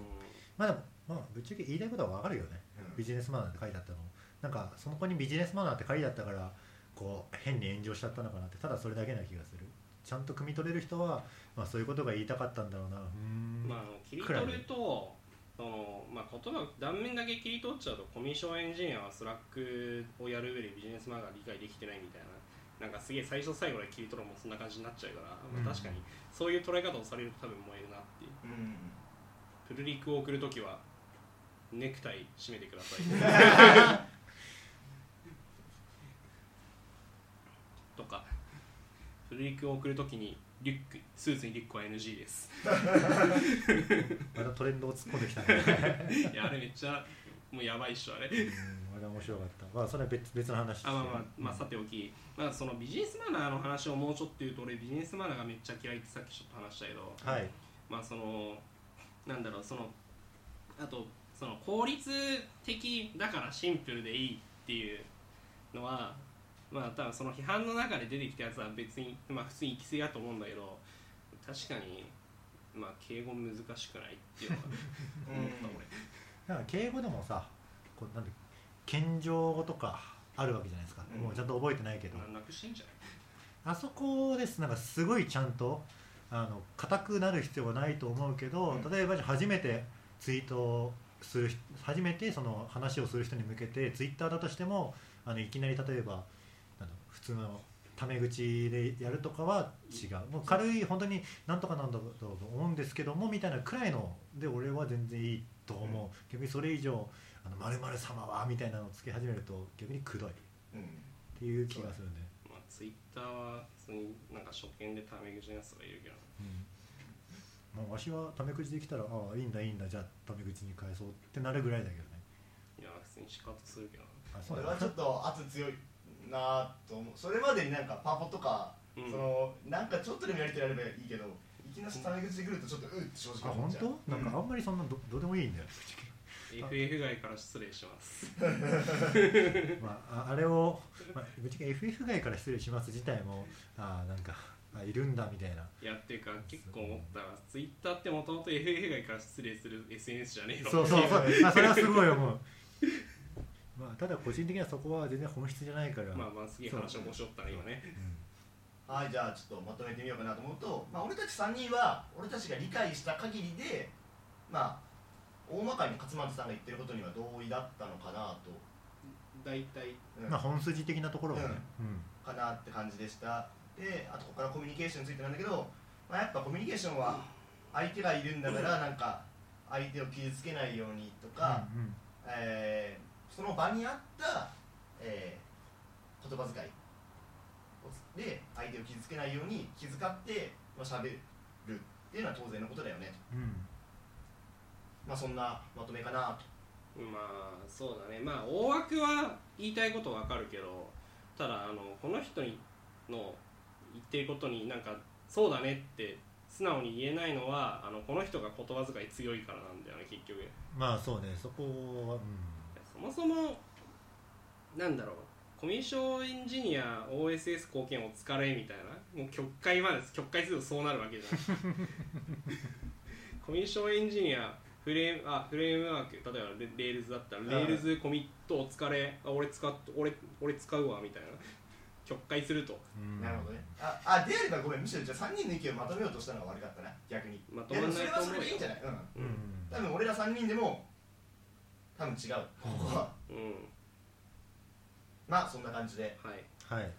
まあでもまあぶっちゃけ言いたいことは分かるよね。うん。ビジネスマナーって書いてあったの。なんかその子にビジネスマナーって書いてあったからこう変に炎上しちゃったのかなってただそれだけな気がするちゃんと汲み取れる人は、まあ、そういうことが言いたかったんだろうな。まあ切り取るとその、まあ、言葉断面だけ切り取っちゃうとコミュ障エンジニアは Slackをやる上でビジネスマナーが理解できてないみたいな。なんかすげえ最初最後で切り取るのもそんな感じになっちゃうから、うん。まあ、確かにそういう捉え方をされると多分燃えるなっていう。うん。プルリクを送るときはネクタイ締めてください とかプルリクを送るときにリュックスーツにリュックは NG です。またトレンドを突っ込んできたね。いやあれめっちゃもうやばいっしょあれ。うんあれ面白かった。まあそれは別別の話あまあまあ、まあ、さておき、まあ、そのビジネスマナーの話をもうちょっと言うと俺ビジネスマナーがめっちゃ嫌いってさっきちょっと話したけど、はい。まあそのなんだろうそのあとその効率的だからシンプルでいいっていうのはまあ多分その批判の中で出てきたやつは別にまあ普通に行き過ぎだと思うんだけど確かにまあ敬語難しくないっていうのは 思った俺。なんか敬語でもさこうなんで謙譲語とかあるわけじゃないですか、うん。もうちゃんと覚えてないけど、ななくしてんじゃあそこです。なんかすごいちゃんとあの硬くなる必要はないと思うけど、うん。例えばじゃあ初めてツイートをする人初めてその話をする人に向けてツイッターだとしてもあのいきなり例えば通のタメ口でやるとかは違う。もう軽い本当になんとかなんだろうと思うんですけどもみたいなくらいので俺は全然いいと思う、逆にそれ以上「あの〇〇様は」みたいなのをつけ始めると逆にくどい。っうん。ていう気がするね。まあ、ツイッターは普通になんか初見でタメ口のやつがいるけど。うん、もうわしはタメ口できたらああいいんだいいんだじゃあタメ口に返そうってなるぐらいだけどね。いや普通にシカトするけど。あそう俺はちょっと圧強いなと思う。それまでになんかパポとか、うん。そのなんかちょっとでもやりてやればいいけどいきなりタメ口で来るとちょっとうって正あ本直思っちゃう。当？なんかあんまりそんなどどうでもいいんだよ FF 外から失礼します。まあ、ああれを、まあ、ぶっちゃけ FF 外から失礼します自体もあなんかあいるんだみたいな。いやっていうか結構思った。らツイッターってもともと FF 外から失礼する SNS じゃねえのそうそうそう。あそれはすごい思うまあただ個人的にはそこは全然本質じゃないから、まあまあすげえ話を面白ったね。今ねはいじゃあちょっとまとめてみようかなと思うと、まあ、俺たち3人は俺たちが理解した限りでまあ大まかに勝俣さんが言ってることには同意だったのかなと、大体。うん。まあ、本筋的なところはね、うん。かなって感じでした。であとここからコミュニケーションについてなんだけど、まあ、やっぱコミュニケーションは相手がいるんだからなんか相手を傷つけないようにとか、うんうん。えーその場にあった、えー言葉遣いで相手を傷つけないように気遣ってまあ喋るっていうのは当然のことだよね。とうん。まあそんなまとめかな。とまあそうだね。まあ大枠は言いたいことわかるけどただあのこの人にの言ってることになんかそうだねって素直に言えないのはあのこの人が言葉遣い強いからなんだよね結局。まあそうね。そこは、うんそもそもなんだろうコミュ障エンジニア OSS 貢献お疲れみたいなもう曲解まで曲解するとそうなるわけじゃんコミュ障エンジニアフレームあフレームワーク例えばレ Railsだったらうん Railsコミットお疲れあ俺使っ俺俺使うわみたいな。曲解すると。うん。なるほどね。ああであればごめんむしろじゃあ3人の意見をまとめようとしたのが悪かったな逆にまとまんいやでもそれはそれでいいんじゃない？うん。うん。多分俺ら3人でも多分違う。ここはうん。まあそんな感じで。はい。はい。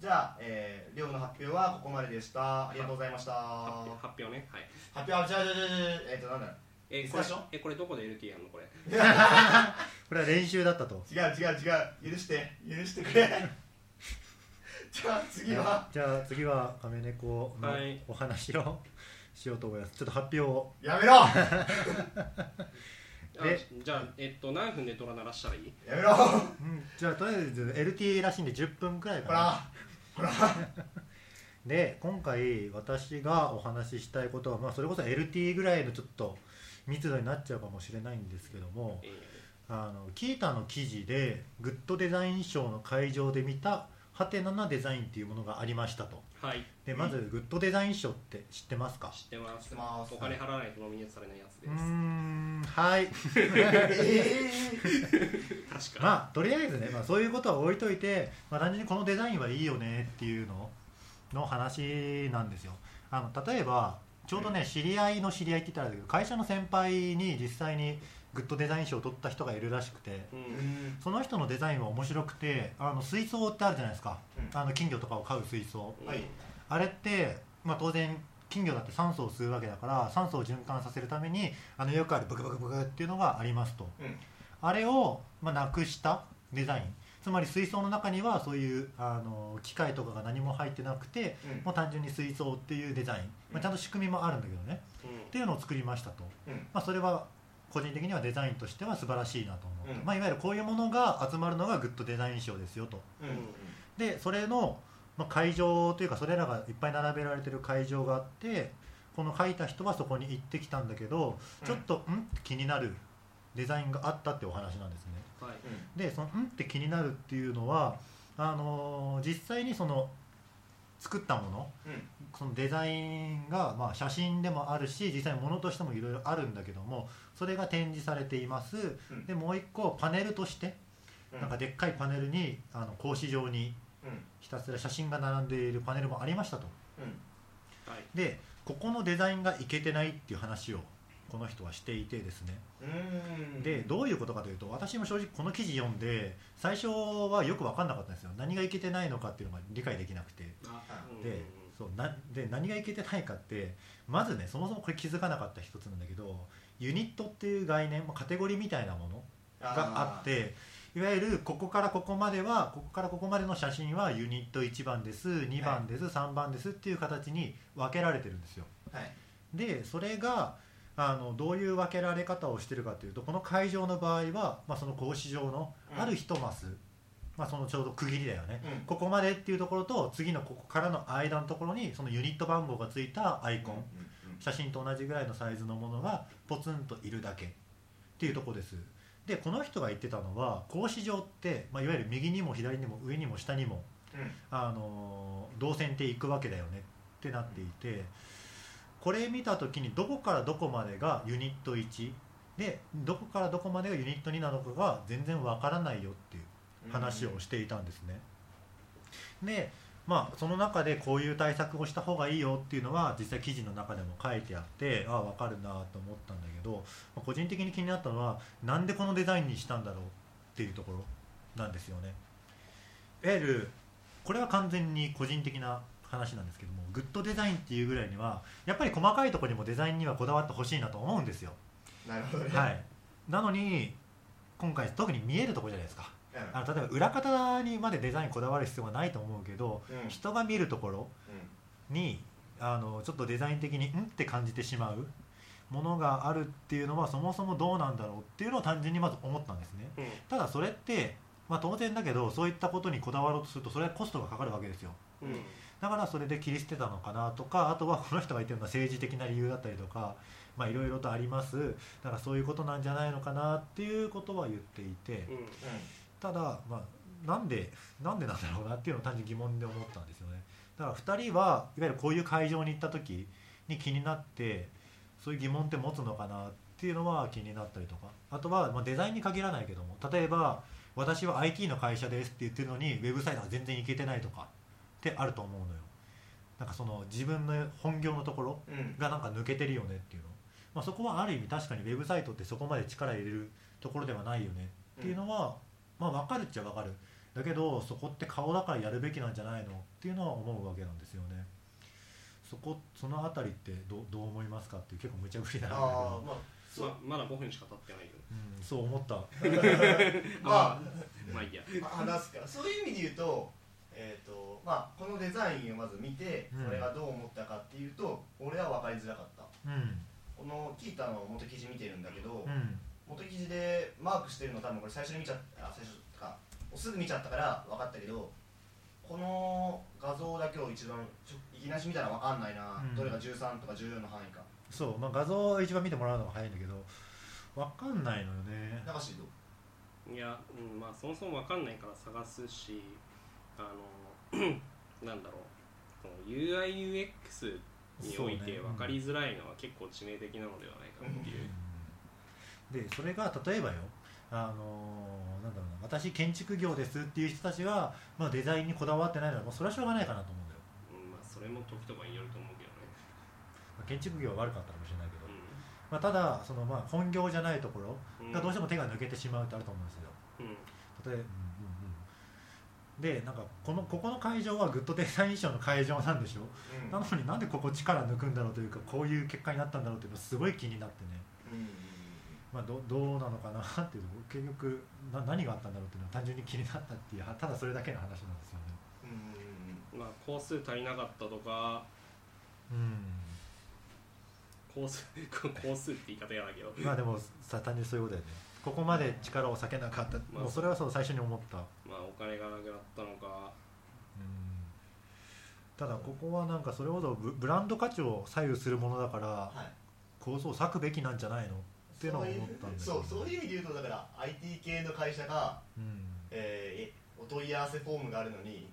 じゃあ、えー、寮の発表はここまででした。ありがとうございました。発表発表ね。はい。発表じゃあじゃあじゃあじゃあえっ、となんだえこれ最初えこれどこで LT やんのこれ？これは練習だったと。違う違う違う。許して。許してくれ。じゃあ次は？じゃあ次は亀猫のはい。お話をしようと思います。ちょっと発表を。やめろ じゃあえっと何分でドラ鳴らしたらいい？やめろ。うんじゃあとりあえず LT らしいんで10分くらいほからほら。で今回私がお話ししたいことは、まあ、それこそ LT ぐらいのちょっと密度になっちゃうかもしれないんですけどもえ。あのキータの記事でグッドデザイン賞の会場で見たハテナなデザインっていうものがありましたと。ーはい。でまずグッドデザイン賞って知ってますか？知ってます。知ってます。お金払わないとノミネートされないやつです、んはい。え 確かまあとりあえずね、まあ、そういうことは置いといて、まあ、単純にこのデザインはいいよねっていうのの話なんですよ。あの例えばちょうどね知り合いの知り合いって言ったらけど会社の先輩に実際にグッドデザイン賞を取った人がいるらしくてその人のデザインは面白くてあの水槽ってあるじゃないですか、うん。あの金魚とかを飼う水槽。はい。あれって、まあ、当然金魚だって酸素を吸うわけだから酸素を循環させるためにあのよくあるブクブクブクっていうのがありますと。うん。あれを、まあ、なくしたデザイン。つまり水槽の中にはそういうあの機械とかが何も入ってなくてうん。もう単純に水槽っていうデザイン、まあ、ちゃんと仕組みもあるんだけどね。っていうのを作りましたと、うん。まあ、それは個人的にはデザインとしては素晴らしいなと思う、うん。まあ、いわゆるこういうものが集まるのがグッドデザイン賞ですよと。うんでそれの、まあ、会場というかそれらがいっぱい並べられてる会場があってこの書いた人はそこに行ってきたんだけどちょっとん？って気になるデザインがあったってお話なんですね。はい。でそのん？って気になるっていうのはあのー実際にその作ったものうん。そのデザインが、まあ、写真でもあるし実際にものとしてもいろいろあるんだけどもそれが展示されています、ん。でもう一個パネルとしてうん。なんかでっかいパネルにあの格子状にうん。ひたすら写真が並んでいるパネルもありましたと。うん。はいでここのデザインがいけてないっていう話をこの人はしていてですね。でどういうことかというと私も正直この記事読んで最初はよく分かんなかったんですよ。何がいけてないのかっていうのが理解できなくて。でそうなで何がいけてないかってまずねそもそもこれ気づかなかった一つなんだけどユニットっていう概念まあカテゴリーみたいなものがあっていわゆるここからここまではここからここまでの写真はユニット1番です2番です、3番ですっていう形に分けられてるんですよ。はい。でそれがあのどういう分けられ方をしてるかというとこの会場の場合は、まあ、その格子状のうん。ある1マス、まあ、そのちょうど区切りだよね、うん。ここまでっていうところと次のここからの間のところにそのユニット番号がついたアイコン、うん写真と同じぐらいのサイズのものがポツンといるだけっていうところです。でこの人が言ってたのは格子状って、まあ、いわゆる右にも左にも上にも下にも、うん。あのー動線っていくわけだよねってなっていてこれ見た時にどこからどこまでがユニット1でどこからどこまでがユニット2なのかが全然わからないよっていう話をしていたんですね。でまあその中でこういう対策をした方がいいよっていうのは実際記事の中でも書いてあってああ分かるなと思ったんだけど、ま個人的に気になったのはなんでこのデザインにしたんだろうっていうところなんですよね。いわゆるこれは完全に個人的な話なんですけどもグッドデザインっていうぐらいにはやっぱり細かいところにもデザインにはこだわってほしいなと思うんですよ。なるほどね。はい、なのに今回特に見えるところじゃないですか。うん。あの例えば裏方にまでデザインこだわる必要はないと思うけど、うん。人が見るところにあのちょっとデザイン的にん？って感じてしまうものがあるっていうのはそもそもどうなんだろうっていうのを単純にまず思ったんですね。うん。ただそれって、まあ、当然だけどそういったことにこだわろうとするとそれはコストがかかるわけですよ。うんだからそれで切り捨てたのかなとかあとはこの人が言ってるのは政治的な理由だったりとかまあいろいろとあります。だからそういうことなんじゃないのかなっていうことは言っていて、うんただ、まあ、なんでなんでなんだろうなっていうのを単純に疑問で思ったんですよね。だから2人はいわゆるこういう会場に行った時に気になってそういう疑問って持つのかなっていうのは気になったりとか。あとは、まあ、デザインに限らないけども例えば私は IT の会社ですって言ってるのにウェブサイトが全然いけてないとかってあると思うのよ。なんかその自分の本業のところがなんか抜けてるよねっていうの、まあ、そこはある意味確かにウェブサイトってそこまで力入れるところではないよねっていうのは、まあ分かるっちゃ分かる。だけどそこって顔だからやるべきなんじゃないのっていうのは思うわけなんですよね。そこその辺りってどうどう思いますかっていう結構無茶ぶりなんだけああど、まあまだ5分しか経ってないけど。うん、そう思った。まあ まあいいや。話すから。そういう意味で言うと,、えーとまあ、このデザインをまず見てうん。俺がどう思ったかっていうと、俺は分かりづらかった。うん。このキータの元記事見てるんだけど、うん。元記事でマークしてるの多分これ最初に見ちゃったあ最初かすぐ見ちゃったから分かったけどこの画像だけを一番ちょいきなし見たら分かんないな、うん。どれが13とか14の範囲か。そう、まあ、画像を一番見てもらうのが早いんだけど分かんないのよね。いや、うん、まあそもそも分かんないから探すしあのなんだろう。UIUX において分かりづらいのは結構致命的なのではないかっていう、でそれが例えばよ。あのーなんだろうな。私建築業ですっていう人たちが、まあ、デザインにこだわってないのはもうそれはしょうがないかなと思うんだよ、うんまあ、それも時とかによると思うけどね、まあ建築業は悪かったかもしれないけど、うまあ、ただそのまあ本業じゃないところん、がどうしても手が抜けてしまうってあると思うんですよ。うん。例えば、うんうんうん、でなんかこのここの会場はグッドデザイン賞の会場なんでしょ？うん。なのになんでここ力抜くんだろうというかこういう結果になったんだろうっていうのがすごい気になってね。うんまあ、どどうなのかなっていうと結局な何があったんだろうっていうのは単純に気になったっていうただそれだけの話なんですよね。うん。まあ工数足りなかったとか。うん。工数 工数って言い方やだけど。まあでもさ単純にそういうことだよねここまで力を避けなかった、まあもうそれはそう最初に思った、うん、まあお金がなくなったのか。ただここはなんかそれほどブブランド価値を左右するものだからはい。構想を割くべきなんじゃないの？っていうのは思ったんだけどそうそうそういう意味で言うとだから IT 系の会社が、うん。えーお問い合わせフォームがあるのに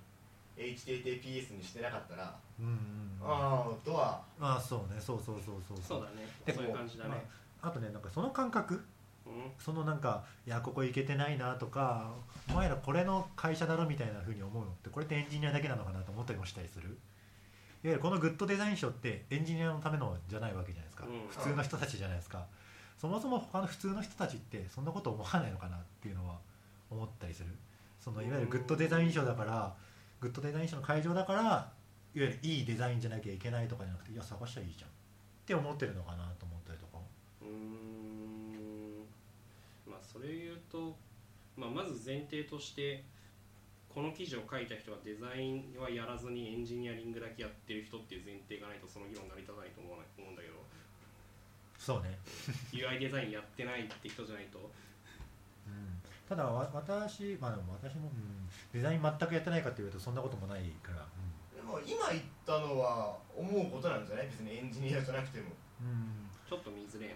HTTPS にしてなかったら、うんうんうん。ああとは。ああそうね。そうそうそうそうそう。だね。でそういう感じだね、まあ、あとねなんかその感覚うんそのなんかいやここ行けてないなとかお前らこれの会社だろみたいな風に思うのってこれってエンジニアだけなのかなと思ったりもしたりする。いわゆるこのグッドデザイン賞ってエンジニアのためのじゃないわけじゃないですか、うん。普通の人たちじゃないですか。そもそも他の普通の人たちってそんなこと思わないのかなっていうのは思ったりする。そのいわゆるグッドデザイン賞だからグッドデザイン賞の会場だからいわゆるいいデザインじゃなきゃいけないとかじゃなくていや探しちゃいいじゃんって思ってるのかなと思れ言うと、まあ、まず前提としてこの記事を書いた人はデザインはやらずにエンジニアリングだけやってる人っていう前提がないとその議論成り立たないと思うな思うんだけど。そうね。UI デザインやってないって人じゃないと。うん。ただわ私まあでも私も、うん、デザイン全くやってないかっていうとそんなこともないから。でも今言ったのは思うことなんじゃない？別にエンジニアじゃなくても。うん、ちょっと見づれえな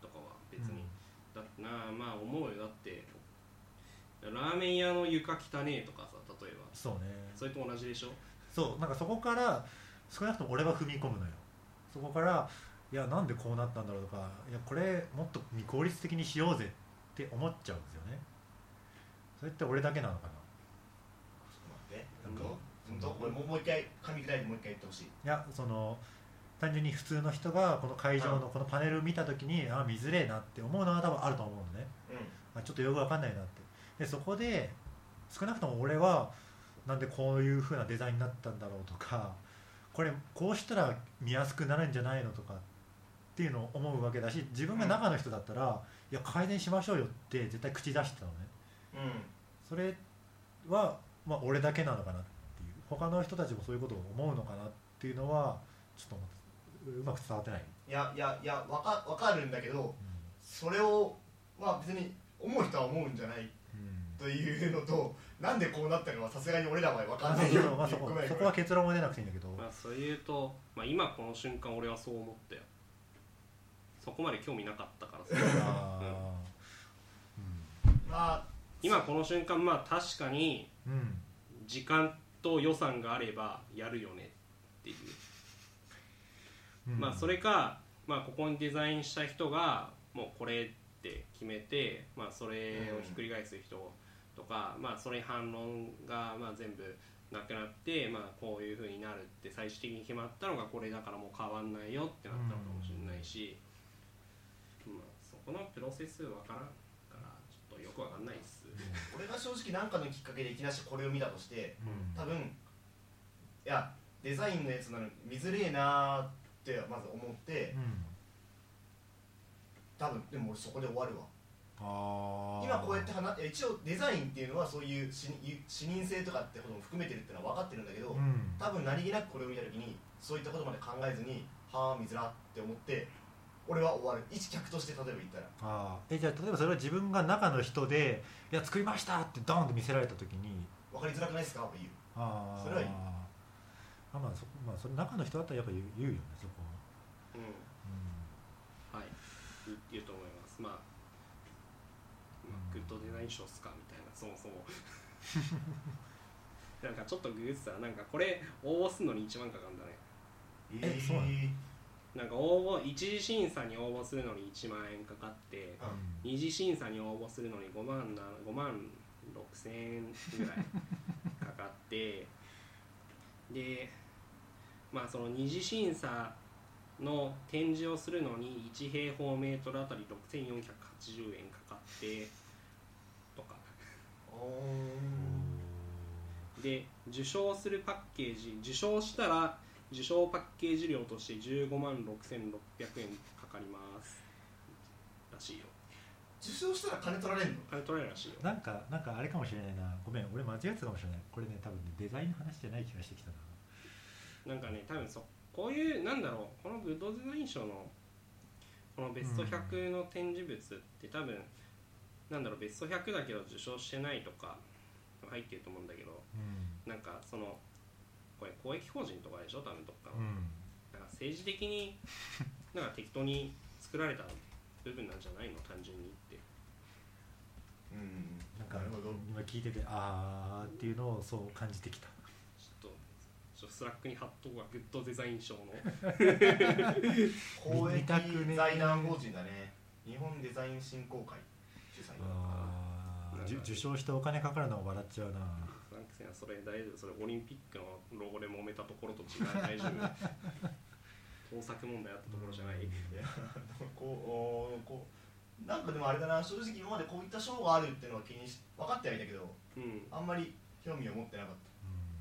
とかは別に、だってなまあ思うよ。だってラーメン屋の床汚ねえとかさ例えば。そうね。それと同じでしょ？そうなんかそこから少なくとも俺は踏み込むのよ。そこからいやなんでこうなったんだろうとかいやこれもっと効率的にしようぜって思っちゃうんですよね。それって俺だけなのかな？ちょっと待って。なんか本当これもうもう一回噛み砕いてもう一回言ってほしい。いやその単純に普通の人がこの会場のこのパネルを見た時にあ見づれえなって思うのは多分あると思うのね。うあちょっとよくわかんないなって。でそこで少なくとも俺はなんでこういう風なデザインになったんだろうとかこれこうしたら見やすくなるんじゃないのとかっていうのを思うわけだし自分が中の人だったら、いや改善しましょうよって絶対口出してたのね。んうん。それは、まあ、俺だけなのかなっていう。他の人たちもそういうことを思うのかなっていうのはちょっと思ってうまく伝わってない、いやいやいやわかわかるんだけどうそれをまあ別に思う人は思うんじゃないんうん。というのとなんでこうなったかはさすがに俺らは分かあんないよそう。そうまあ、そこそこは結論も出なくていいんだけど、まあそれ言うと、まあ、今この瞬間俺はそう思ったよ。そこまで興味なかったからさ。あまあ今この瞬間まあ確かに時間と予算があればやるよねまあそれか、まあ、ここにデザインした人がもうこれって決めて、まあ、それをひっくり返す人とか、まあ、それに反論がまあ全部なくなって、まあ、こういうふうになるって最終的に決まったのがこれだからもう変わんないよってなったのかもしれないし、まあ、そこのプロセスわからんからちょっとよくわかんないっす。俺が正直何かのきっかけでいきなしこれを見たとしてうん。多分いやデザインのやつなのに見づれえなーってまず思ってうん。多分でも俺そこで終わるわ。今こうやって話一応デザインっていうのはそういう視視認性とかってことも含めてるっていうのは分かってるんだけど、うん。多分何気なくこれを見た時にそういったことまで考えずにはあ見づらって思って俺は終わる。一客として例えば言ったら。あー。えじゃあ例えばそれは自分が中の人で「いや作りました!」ってドーンって見せられた時に。分かりづらくないですか？って言う。ああそれはいいあまあそこまあそれ中の人だったらやっぱ言う言うよね。そこは、うんはい言言うと思います。まあ、まあ、グッドデザイン賞っすか？みたいなそもそも。なんかちょっとググってたらなんかこれ応募するのに1万かかるんだね。えそうなのなんか応募一次審査に応募するのに1万円かかってうん。二次審査に応募するのに5万な5万6千円ぐらいかかってでまあその二次審査の展示をするのに1平方メートルあたり6480円かかってとか。おで受賞するパッケージ受賞したら受賞パッケージ料として15万6600円かかります。らしいよ。受賞したら金取られんの？金取られるらしいよ。なんかなんかあれかもしれないな。ごめん俺間違ってたかもしれない。これね多分ねデザインの話じゃない気がしてきたな。なんかね多分そこういうなんだろうこのグッドデザイン賞のこのベスト100の展示物って多分、なんだろうベスト100だけど受賞してないとか入ってると思うんだけどうなんかそのこれ公益法人とかでしょ？多分どっかの、ん、うん、なんか政治的に なんか適当に作られた部分なんじゃないの？単純にって。うん。なんかなるほど。今聞いててあーっていうのをそう感じてきたちょっと Slackに貼っとこうがグッドデザイン賞の。公 益見たくね財団法人だね。日本デザイン振興会主催あーじゅ受賞してお金かかるのは笑っちゃうな。フランクセンはそれ大丈夫？それオリンピックのロゴで揉めたところと違う。大丈夫？盗作問題あったところじゃない？いや こうこうなんかでもあれだな。正直今までこういった賞があるっていうのは気にし分かってはいたけどうん。あんまり興味を持ってなかっい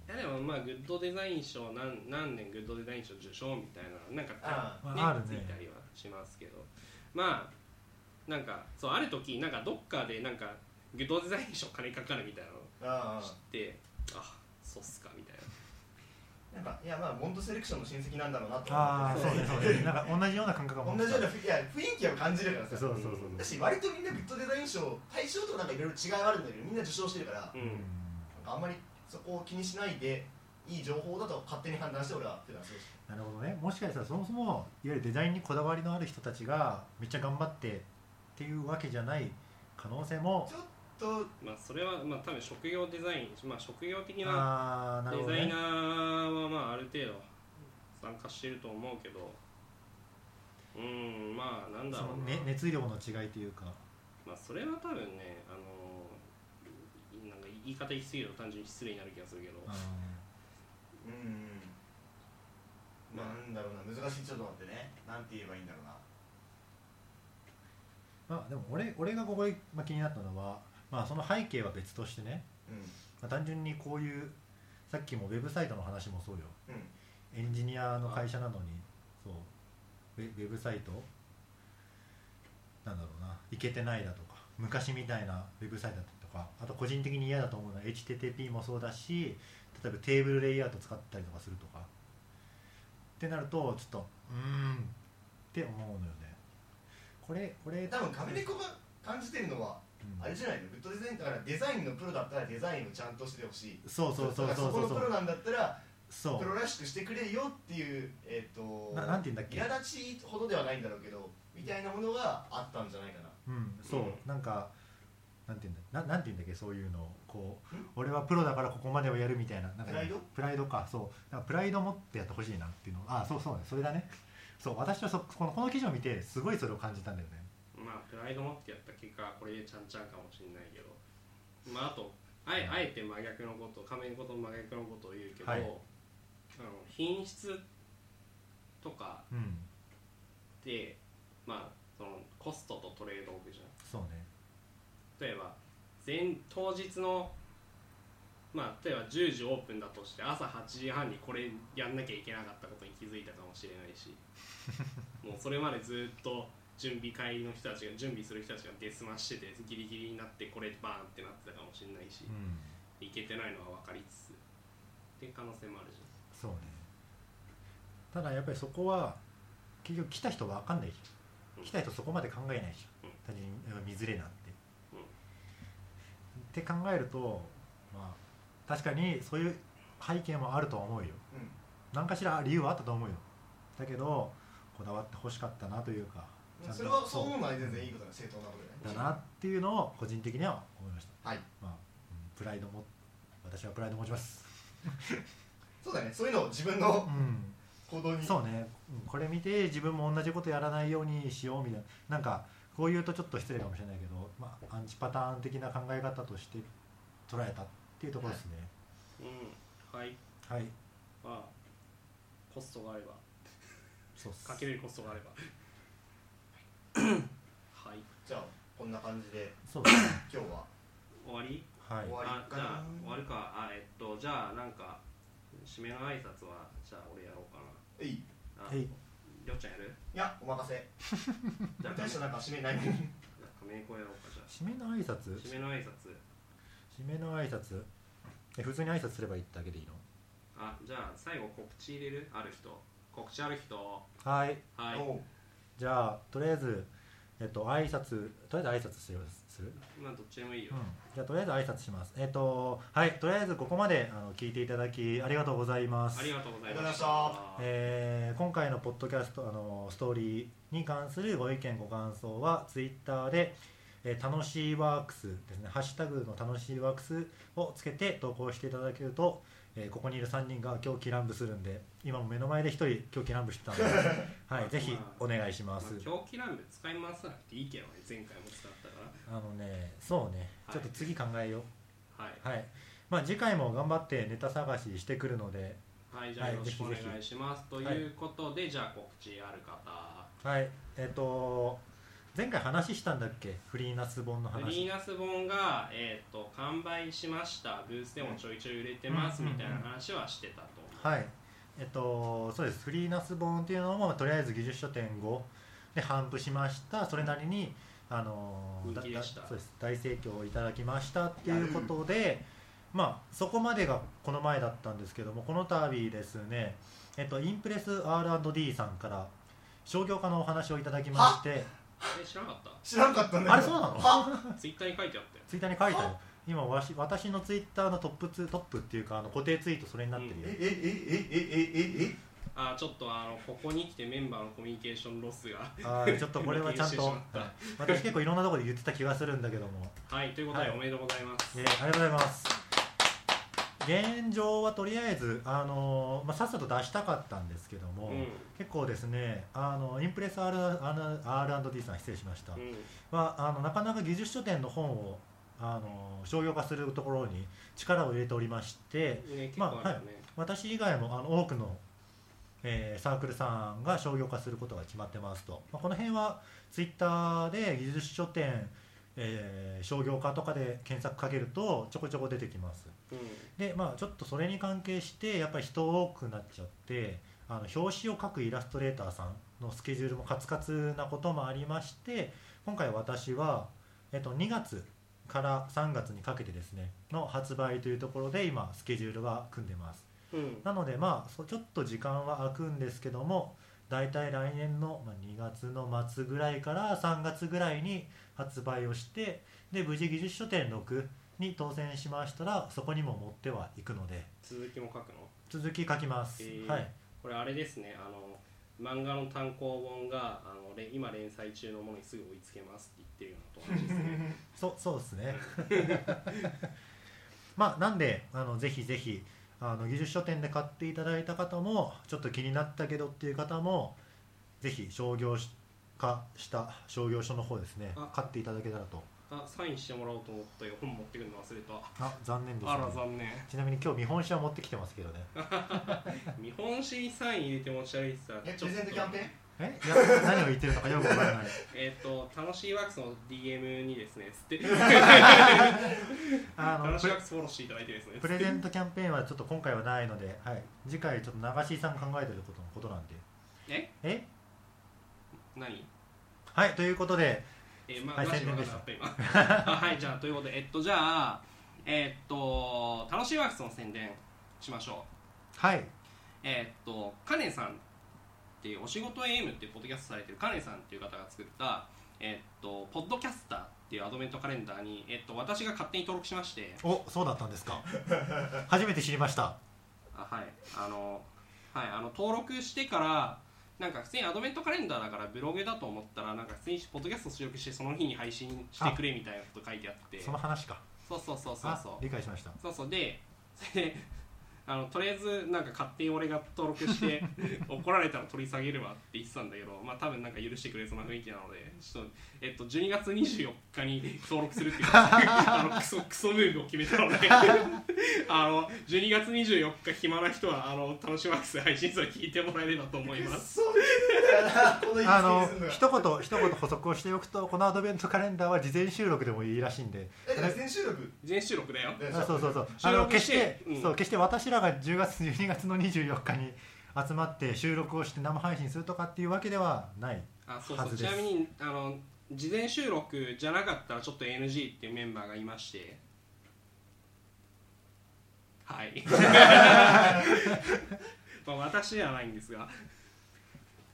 やでもまあグッドデザイン賞何何年グッドデザイン賞受賞みたいななんかああまああるね。ついたりはしますけど。まあなんかそうある時なんかどっかでなんかグッドデザイン賞金かかるみたいなのを知ってあそうっすかみたいな。なんかいやまあモンドセレクションの親戚なんだろうなとああ思って。そうねそうね。なんか同じような感覚が同じようなふいや雰囲気を感じるからさそうそうそう。だし割とみんなグッドデザイン賞対象とかなんかいろいろ違いはあるんだけどみんな受賞してるから、ううんん。なんかあんまりそこを気にしないでいい情報だと勝手に判断して俺は普段なるほどね。もしかしたらそもそもいわゆるデザインにこだわりのある人たちがめっちゃ頑張ってっていうわけじゃない可能性もちょっとまあそれはまあ多分職業デザインまあ職業的なデザイナーはまあある程度参加してると思うけど。うんまあなんだその、ろう熱量の違いというか。まあそれは多分ねあの言い方言い過ぎると単純に失礼になる気がするけど、あうんなんだろうな。難しい。ちょっと待ってね。なんて言えばいいんだろうな。ーまあでも俺俺がここで、まあ、気になったのは、まあ、その背景は別としてね、うん。まあ、単純にこういうさっきもウェブサイトの話もそうよ。うん。エンジニアの会社なのにそう。ウェウェブサイト？なんだろうな。いけてないだとか。昔みたいなウェブサイトだとか。あと個人的に嫌だと思うのは HTTP もそうだし例えばテーブルレイアウト使ったりとかするとか。ってなるとちょっとうーんって思うのよね。これこれ。多分亀猫が感じてるのはうん。あれじゃないの？グッドデザインだからデザインのプロだったらデザインをちゃんとしてほしい。そうそうそうそうそう。そうそこのプロなんだったらそプロらしくしてくれよっていうえっ、とななんて言うんだっけ？苛立ちほどではないんだろうけどみたいなものがあったんじゃないかな。う、うん、そう、うんなんかなんて言うんだななんて言うんだっけそういうのをこう俺はプロだからここまでをやるみたいななんかねプライド？プライドかそう。なんかプライド持ってやってほしいなっていうのあそうそうねそれだね。そう私はそこのこの記事を見てすごいそれを感じたんだよね。まあプライド持ってやった結果これでちゃんちゃんかもしれないけど。まああとあえあえて真逆のこと仮面こと真逆のことを言うけど、はい。あの品質とかうん。でまあそのコストとトレードオフじゃん。そうね例えば前当日のまあ例えば10時オープンだとして朝8時半にこれやんなきゃいけなかったことに気づいたかもしれないし もうそれまでずっと準備会の人たちが準備する人たちがデスマしててギリギリになってこれバーンってなってたかもしれないしうん。いけてないのは分かりつつっていう可能性もあるじそうね。ただやっぱりそこは結局来た人分かんないじゃうん。ん来た人そこまで考えないじゃん。うん。単純に見ずれなんて、うんって考えるとまあ確かにそういう背景もあるとは思うよ。うん。何かしら理由はあったと思うよ。だけどこだわってほしかったなというかそれはそう。思うのは全然いいことだ正当なことだなっていうのを個人的には思いました。はい。まあ、うんプライドも私はプライド持ちます。そうだね。そういうのを自分のうん。行動に。そうね、うんこれ見て自分も同じことやらないようにしようみたいな。なんかこう言うとちょっと失礼かもしれないけど、まあ、アンチパターン的な考え方として捉えたっていうところですね。うんはい。はい、まあコストがあれば。そうっす。かけれるコストがあれば。はい。じゃあこんな感じでそうですね。今日は？終わり？はい。終わりあじゃかなあ終わるか。あえっとじゃあなんか締めの挨拶はじゃあ俺やろうかえい。いなあ。はいりょうちゃんやる？やお任せ。じゃあ大したなんか締めない。じゃあ亀猫やろうかじゃあ。締めの挨拶？締めの挨拶。締めの挨拶？え普通に挨拶すればいいだけでいいの？あじゃあ最後告知入れる？ある人。告知ある人。はい。はい。じゃあとりあえずえっと挨拶とりあえず挨拶するするまあどっちでもいいよ、うん、じゃあとりあえず挨拶します。えっ、とはい。とりあえずここまであの聞いていただきありがとうございます。ありがとうございました。えー今回のポッドキャストあのストーリーに関するご意見ご感想はツイッターで、えー楽しいワークスですね。ハッシュタグの楽しいワークスをつけて投稿していただけると、えーここにいる3人が狂気乱舞するんで今も目の前で1人狂気乱舞してたんで、はい、ぜひお願いしまあます、狂気乱舞使い回さなくていいけどね前回も使っあのねそうね。はい。ちょっと次考えよう。らはい。はい、まあ、次回も頑張ってネタ探ししてくるので。はい、じゃあはいよろしくお願いします。ということで、じゃあ告知ある方。はい。えっ、と前回話したんだっけ？フリーナス本のフリー話ナス本が、えー、と完売しました。ブースでもちょいちょい売れてますうん。みたいな話はしてたと。はい。えっとそうです。フリーナス本っていうのもとりあえず技術書店後で頒布しました。それなりにあの人気でした。だだそうです。大盛況をいただきましたっていうことでまあそこまでがこの前だったんですけどもこの度ですねえっとインプレス R&D さんから商業化のお話をいただきましてえ知らなかっ知らなかったんだけどあれそうなの？ツイッターに書いてあったよツイッターに書いたよ。今わし私のツイッターのトップツートップっていうかあの固定ツイートそれになってるよ、ええええええええあーちょっとあのここに来てメンバーのコミュニケーションロスがあーちょっとこれはちゃんと 私結構いろんなところで言ってた気がするんだけども、はい。ということで、はい。おめでとうございます、えーありがとうございます。現状はとりあえず、あのーまあ、さっさと出したかったんですけども、うん。結構ですねあのインプレス R- R&D さん失礼しました、うん。はあのなかなか技術書店の本をあの商業化するところに力を入れておりましてね、結まあ構あるよね、私以外もあの多くの、えーサークルさんが商業化することが決まってますと、まあ、この辺はツイッターで技術書店、えー商業化とかで検索かけるとちょこちょこ出てきます。うん。でまあちょっとそれに関係してやっぱり人多くなっちゃってあの表紙を描くイラストレーターさんのスケジュールもカツカツなこともありまして今回私は、えっと、2月から3月にかけてですねの発売というところで今スケジュールは組んでますうん。なのでまあそうちょっと時間は空くんですけども大体来年のまあ2月の末ぐらいから3月ぐらいに発売をしてで無事技術書店6に当選しましたらそこにも持ってはいくので。続きも書くの？続き書きます、へー。はい。これあれですね。あの漫画の単行本があのれ今連載中のものにすぐ追いつけますって言ってるようなと同じですね。そ そうですね。まあなんであのぜひぜひあの技術書店で買っていただいた方もちょっと気になったけどっていう方もぜひ商業化した商業書の方ですねあ買っていただけたらと。あサインしてもらおうと思ったよ本持ってくるの忘れた。あ残念です、あねら残念。ちなみに今日見本紙は持ってきてますけどね。見本紙にサイン入れて持ち歩いてたらえプレゼントキャンペーン？え？い や何を言ってるのかよくわからない。えっ、と楽しいワークスの DM にですねつって。あの楽しいワークスフォローしていただいてですねプレゼントキャンペーンはちょっと今回はないので、はい、次回ちょっと流しさん考えてることのことなんで。え？え？何？はいということでえー、まはい宣伝で分かった はいじゃあということでえっとじゃあえっと楽しいワークスの宣伝しましょう。はい。えっとカネさんっていうお仕事 AM っていうポッドキャストされてるカネさんっていう方が作ったえっとポッドキャスターっていうアドベントカレンダーにえっと私が勝手に登録しまして。おそうだったんですか。初めて知りました。あはい。あのはいあの登録してからなんか普通にアドベントカレンダーだからブログだと思ったらなんか普通にポッドキャスト収録してその日に配信してくれみたいなこと書いてあって。その話か。そうそうそうそうあそう。理解しました。そうそう。でそれ であのとりあえずなんか勝手に俺が登録して 怒られたら取り下げるわって言ってたんだけどまあ多分なんか許してくれそうな雰囲気なのでちょっと、えっと、12月24日に登録するっていう あのクソクソムーブを決めたので あの12月24日暇な人はあの楽しまく配信数を聞いてもらえればと思いますあの一一言一言補足をしておくとこのアドベントカレンダーは事前収録でもいいらしいんで。えだから全収録全収録だよであそうそうそう。収あの決して。て、うん。そう決して私らが10月12月の24日に集まって収録をして生配信するとかっていうわけではないあそうそう。はずです。ちなみにあの事前収録じゃなかったらちょっと NG っていうメンバーがいまして。はい。まあ私ではないんですが、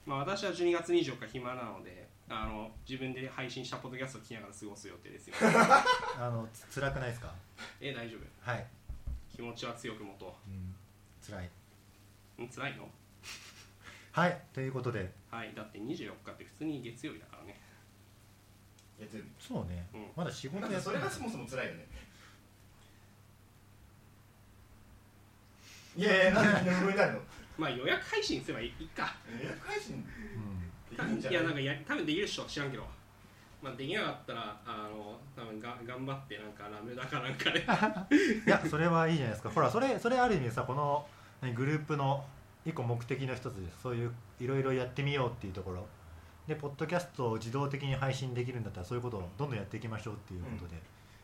まあ、私は12月24日暇なのであの自分で配信したポッドキャストを聞きながら過ごす予定ですよ。あのつ辛くないですか？え大丈夫。はい、気持ちは強く持と。うん、辛い。ううん辛いの？はいということで。はいだって24日って普通に月曜日だからね。月曜日。そうね、うん。まだ仕事やってないれがそもそも辛いよね。いやいやなんで。無料になるの？まあ予約配信すればいいか。予約配信？うん。できるんじゃいない？やなんかや多分できる人は知らんけど。まあできなかったらあの多分が頑張ってなんかラムダかなんかで。いやそれはいいじゃないですか。ほらそれそれある意味さこの何グループの一個目的の一つです。そういういろいろやってみようっていうところ。でポッドキャストを自動的に配信できるんだったらそういうことをどんどんやっていきましょうっていうことで。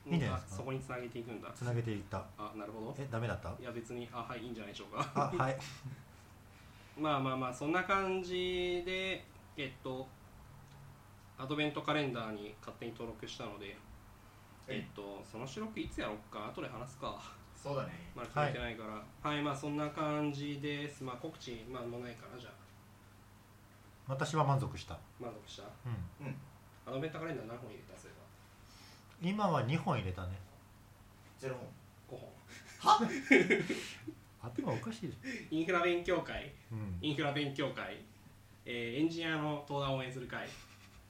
いいんじゃないですか？あそこにつなげていくんだ。つなげていった。あなるほど。えダメだった？いや別にあはいいいんじゃないでしょうか。あはいまあまあまあそんな感じでえっとアドベントカレンダーに勝手に登録したのでえっとその収録いつやろうか？後で話すか。そうだね。まだ決めてないから。はい、まあそんな感じです。まあ告知まあもうないかなじゃあ。私は満足した、満足した？うん、アドベントカレンダー何本入れた？それ今は2本入れたね。ゼロ本。が5本頭おかしいでしインフラ勉強会。ょ、うん、インフラ勉強会、えーエンジニアの登壇を応援する会。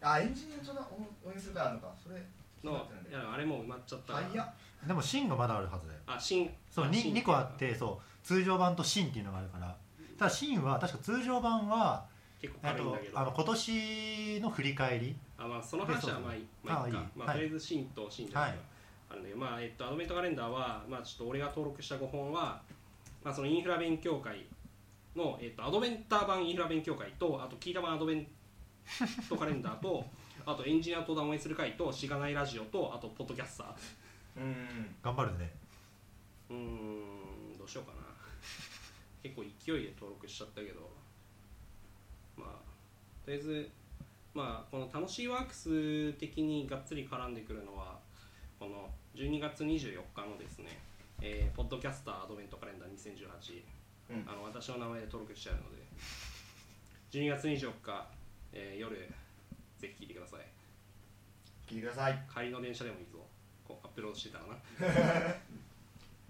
あエンジニアちょっと応援するからあるのか。それのいやあれもう埋まっちゃったから。早っ。でも芯がまだあるはずだよ。あ新そうあ 2, 新2個あってそう通常版と芯っていうのがあるから。ただ芯は確か通常版は結構えっと軽いんだけど。あの今年の振り返り。あまあその話はまあいいまあいいか。あいい。まあ、はい。とりあえず新と新じゃないかあるんだけど、まあえっとアドベントカレンダーはまあちょっと俺が登録した5本はまあそのインフラ勉強会のえっとアドベンター版インフラ勉強会とあと聞いた版アドベント カレンダーとあとエンジニア登壇を応援する会としがないラジオとあとポッドキャスター。うん頑張るね。うーんどうしようかな。結構勢いで登録しちゃったけど。まあとりあえずまあこの楽しいワークス的にがっつり絡んでくるのはこの12月24日のですね、えーポッドキャスターアドベントカレンダー2018、うん。あの私の名前で登録してあるので。12月24日、えー夜ぜひ聞いてください。聞いてください。帰りの電車でもいいぞ。こうアップロードしてたらな。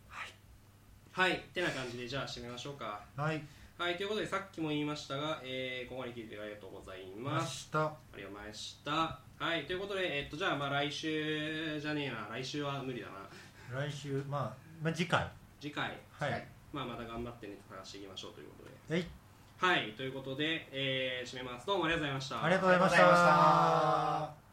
はい。はい。てな感じでじゃあ締めましょうか。はい。はい。ということでさっきも言いましたが、えーここまで聞いてありがとうございます。明日ありがとうございました。はい。ということで、えっとじゃあまあ来週じゃねえな。来週は無理だな。来週まあ、まあ、次回。次回、はい、はい。まあ、また頑張ってネタ探していきましょうということで。はい、はい。ということで、えー締めます。どうもありがとうございました。ありがとうございました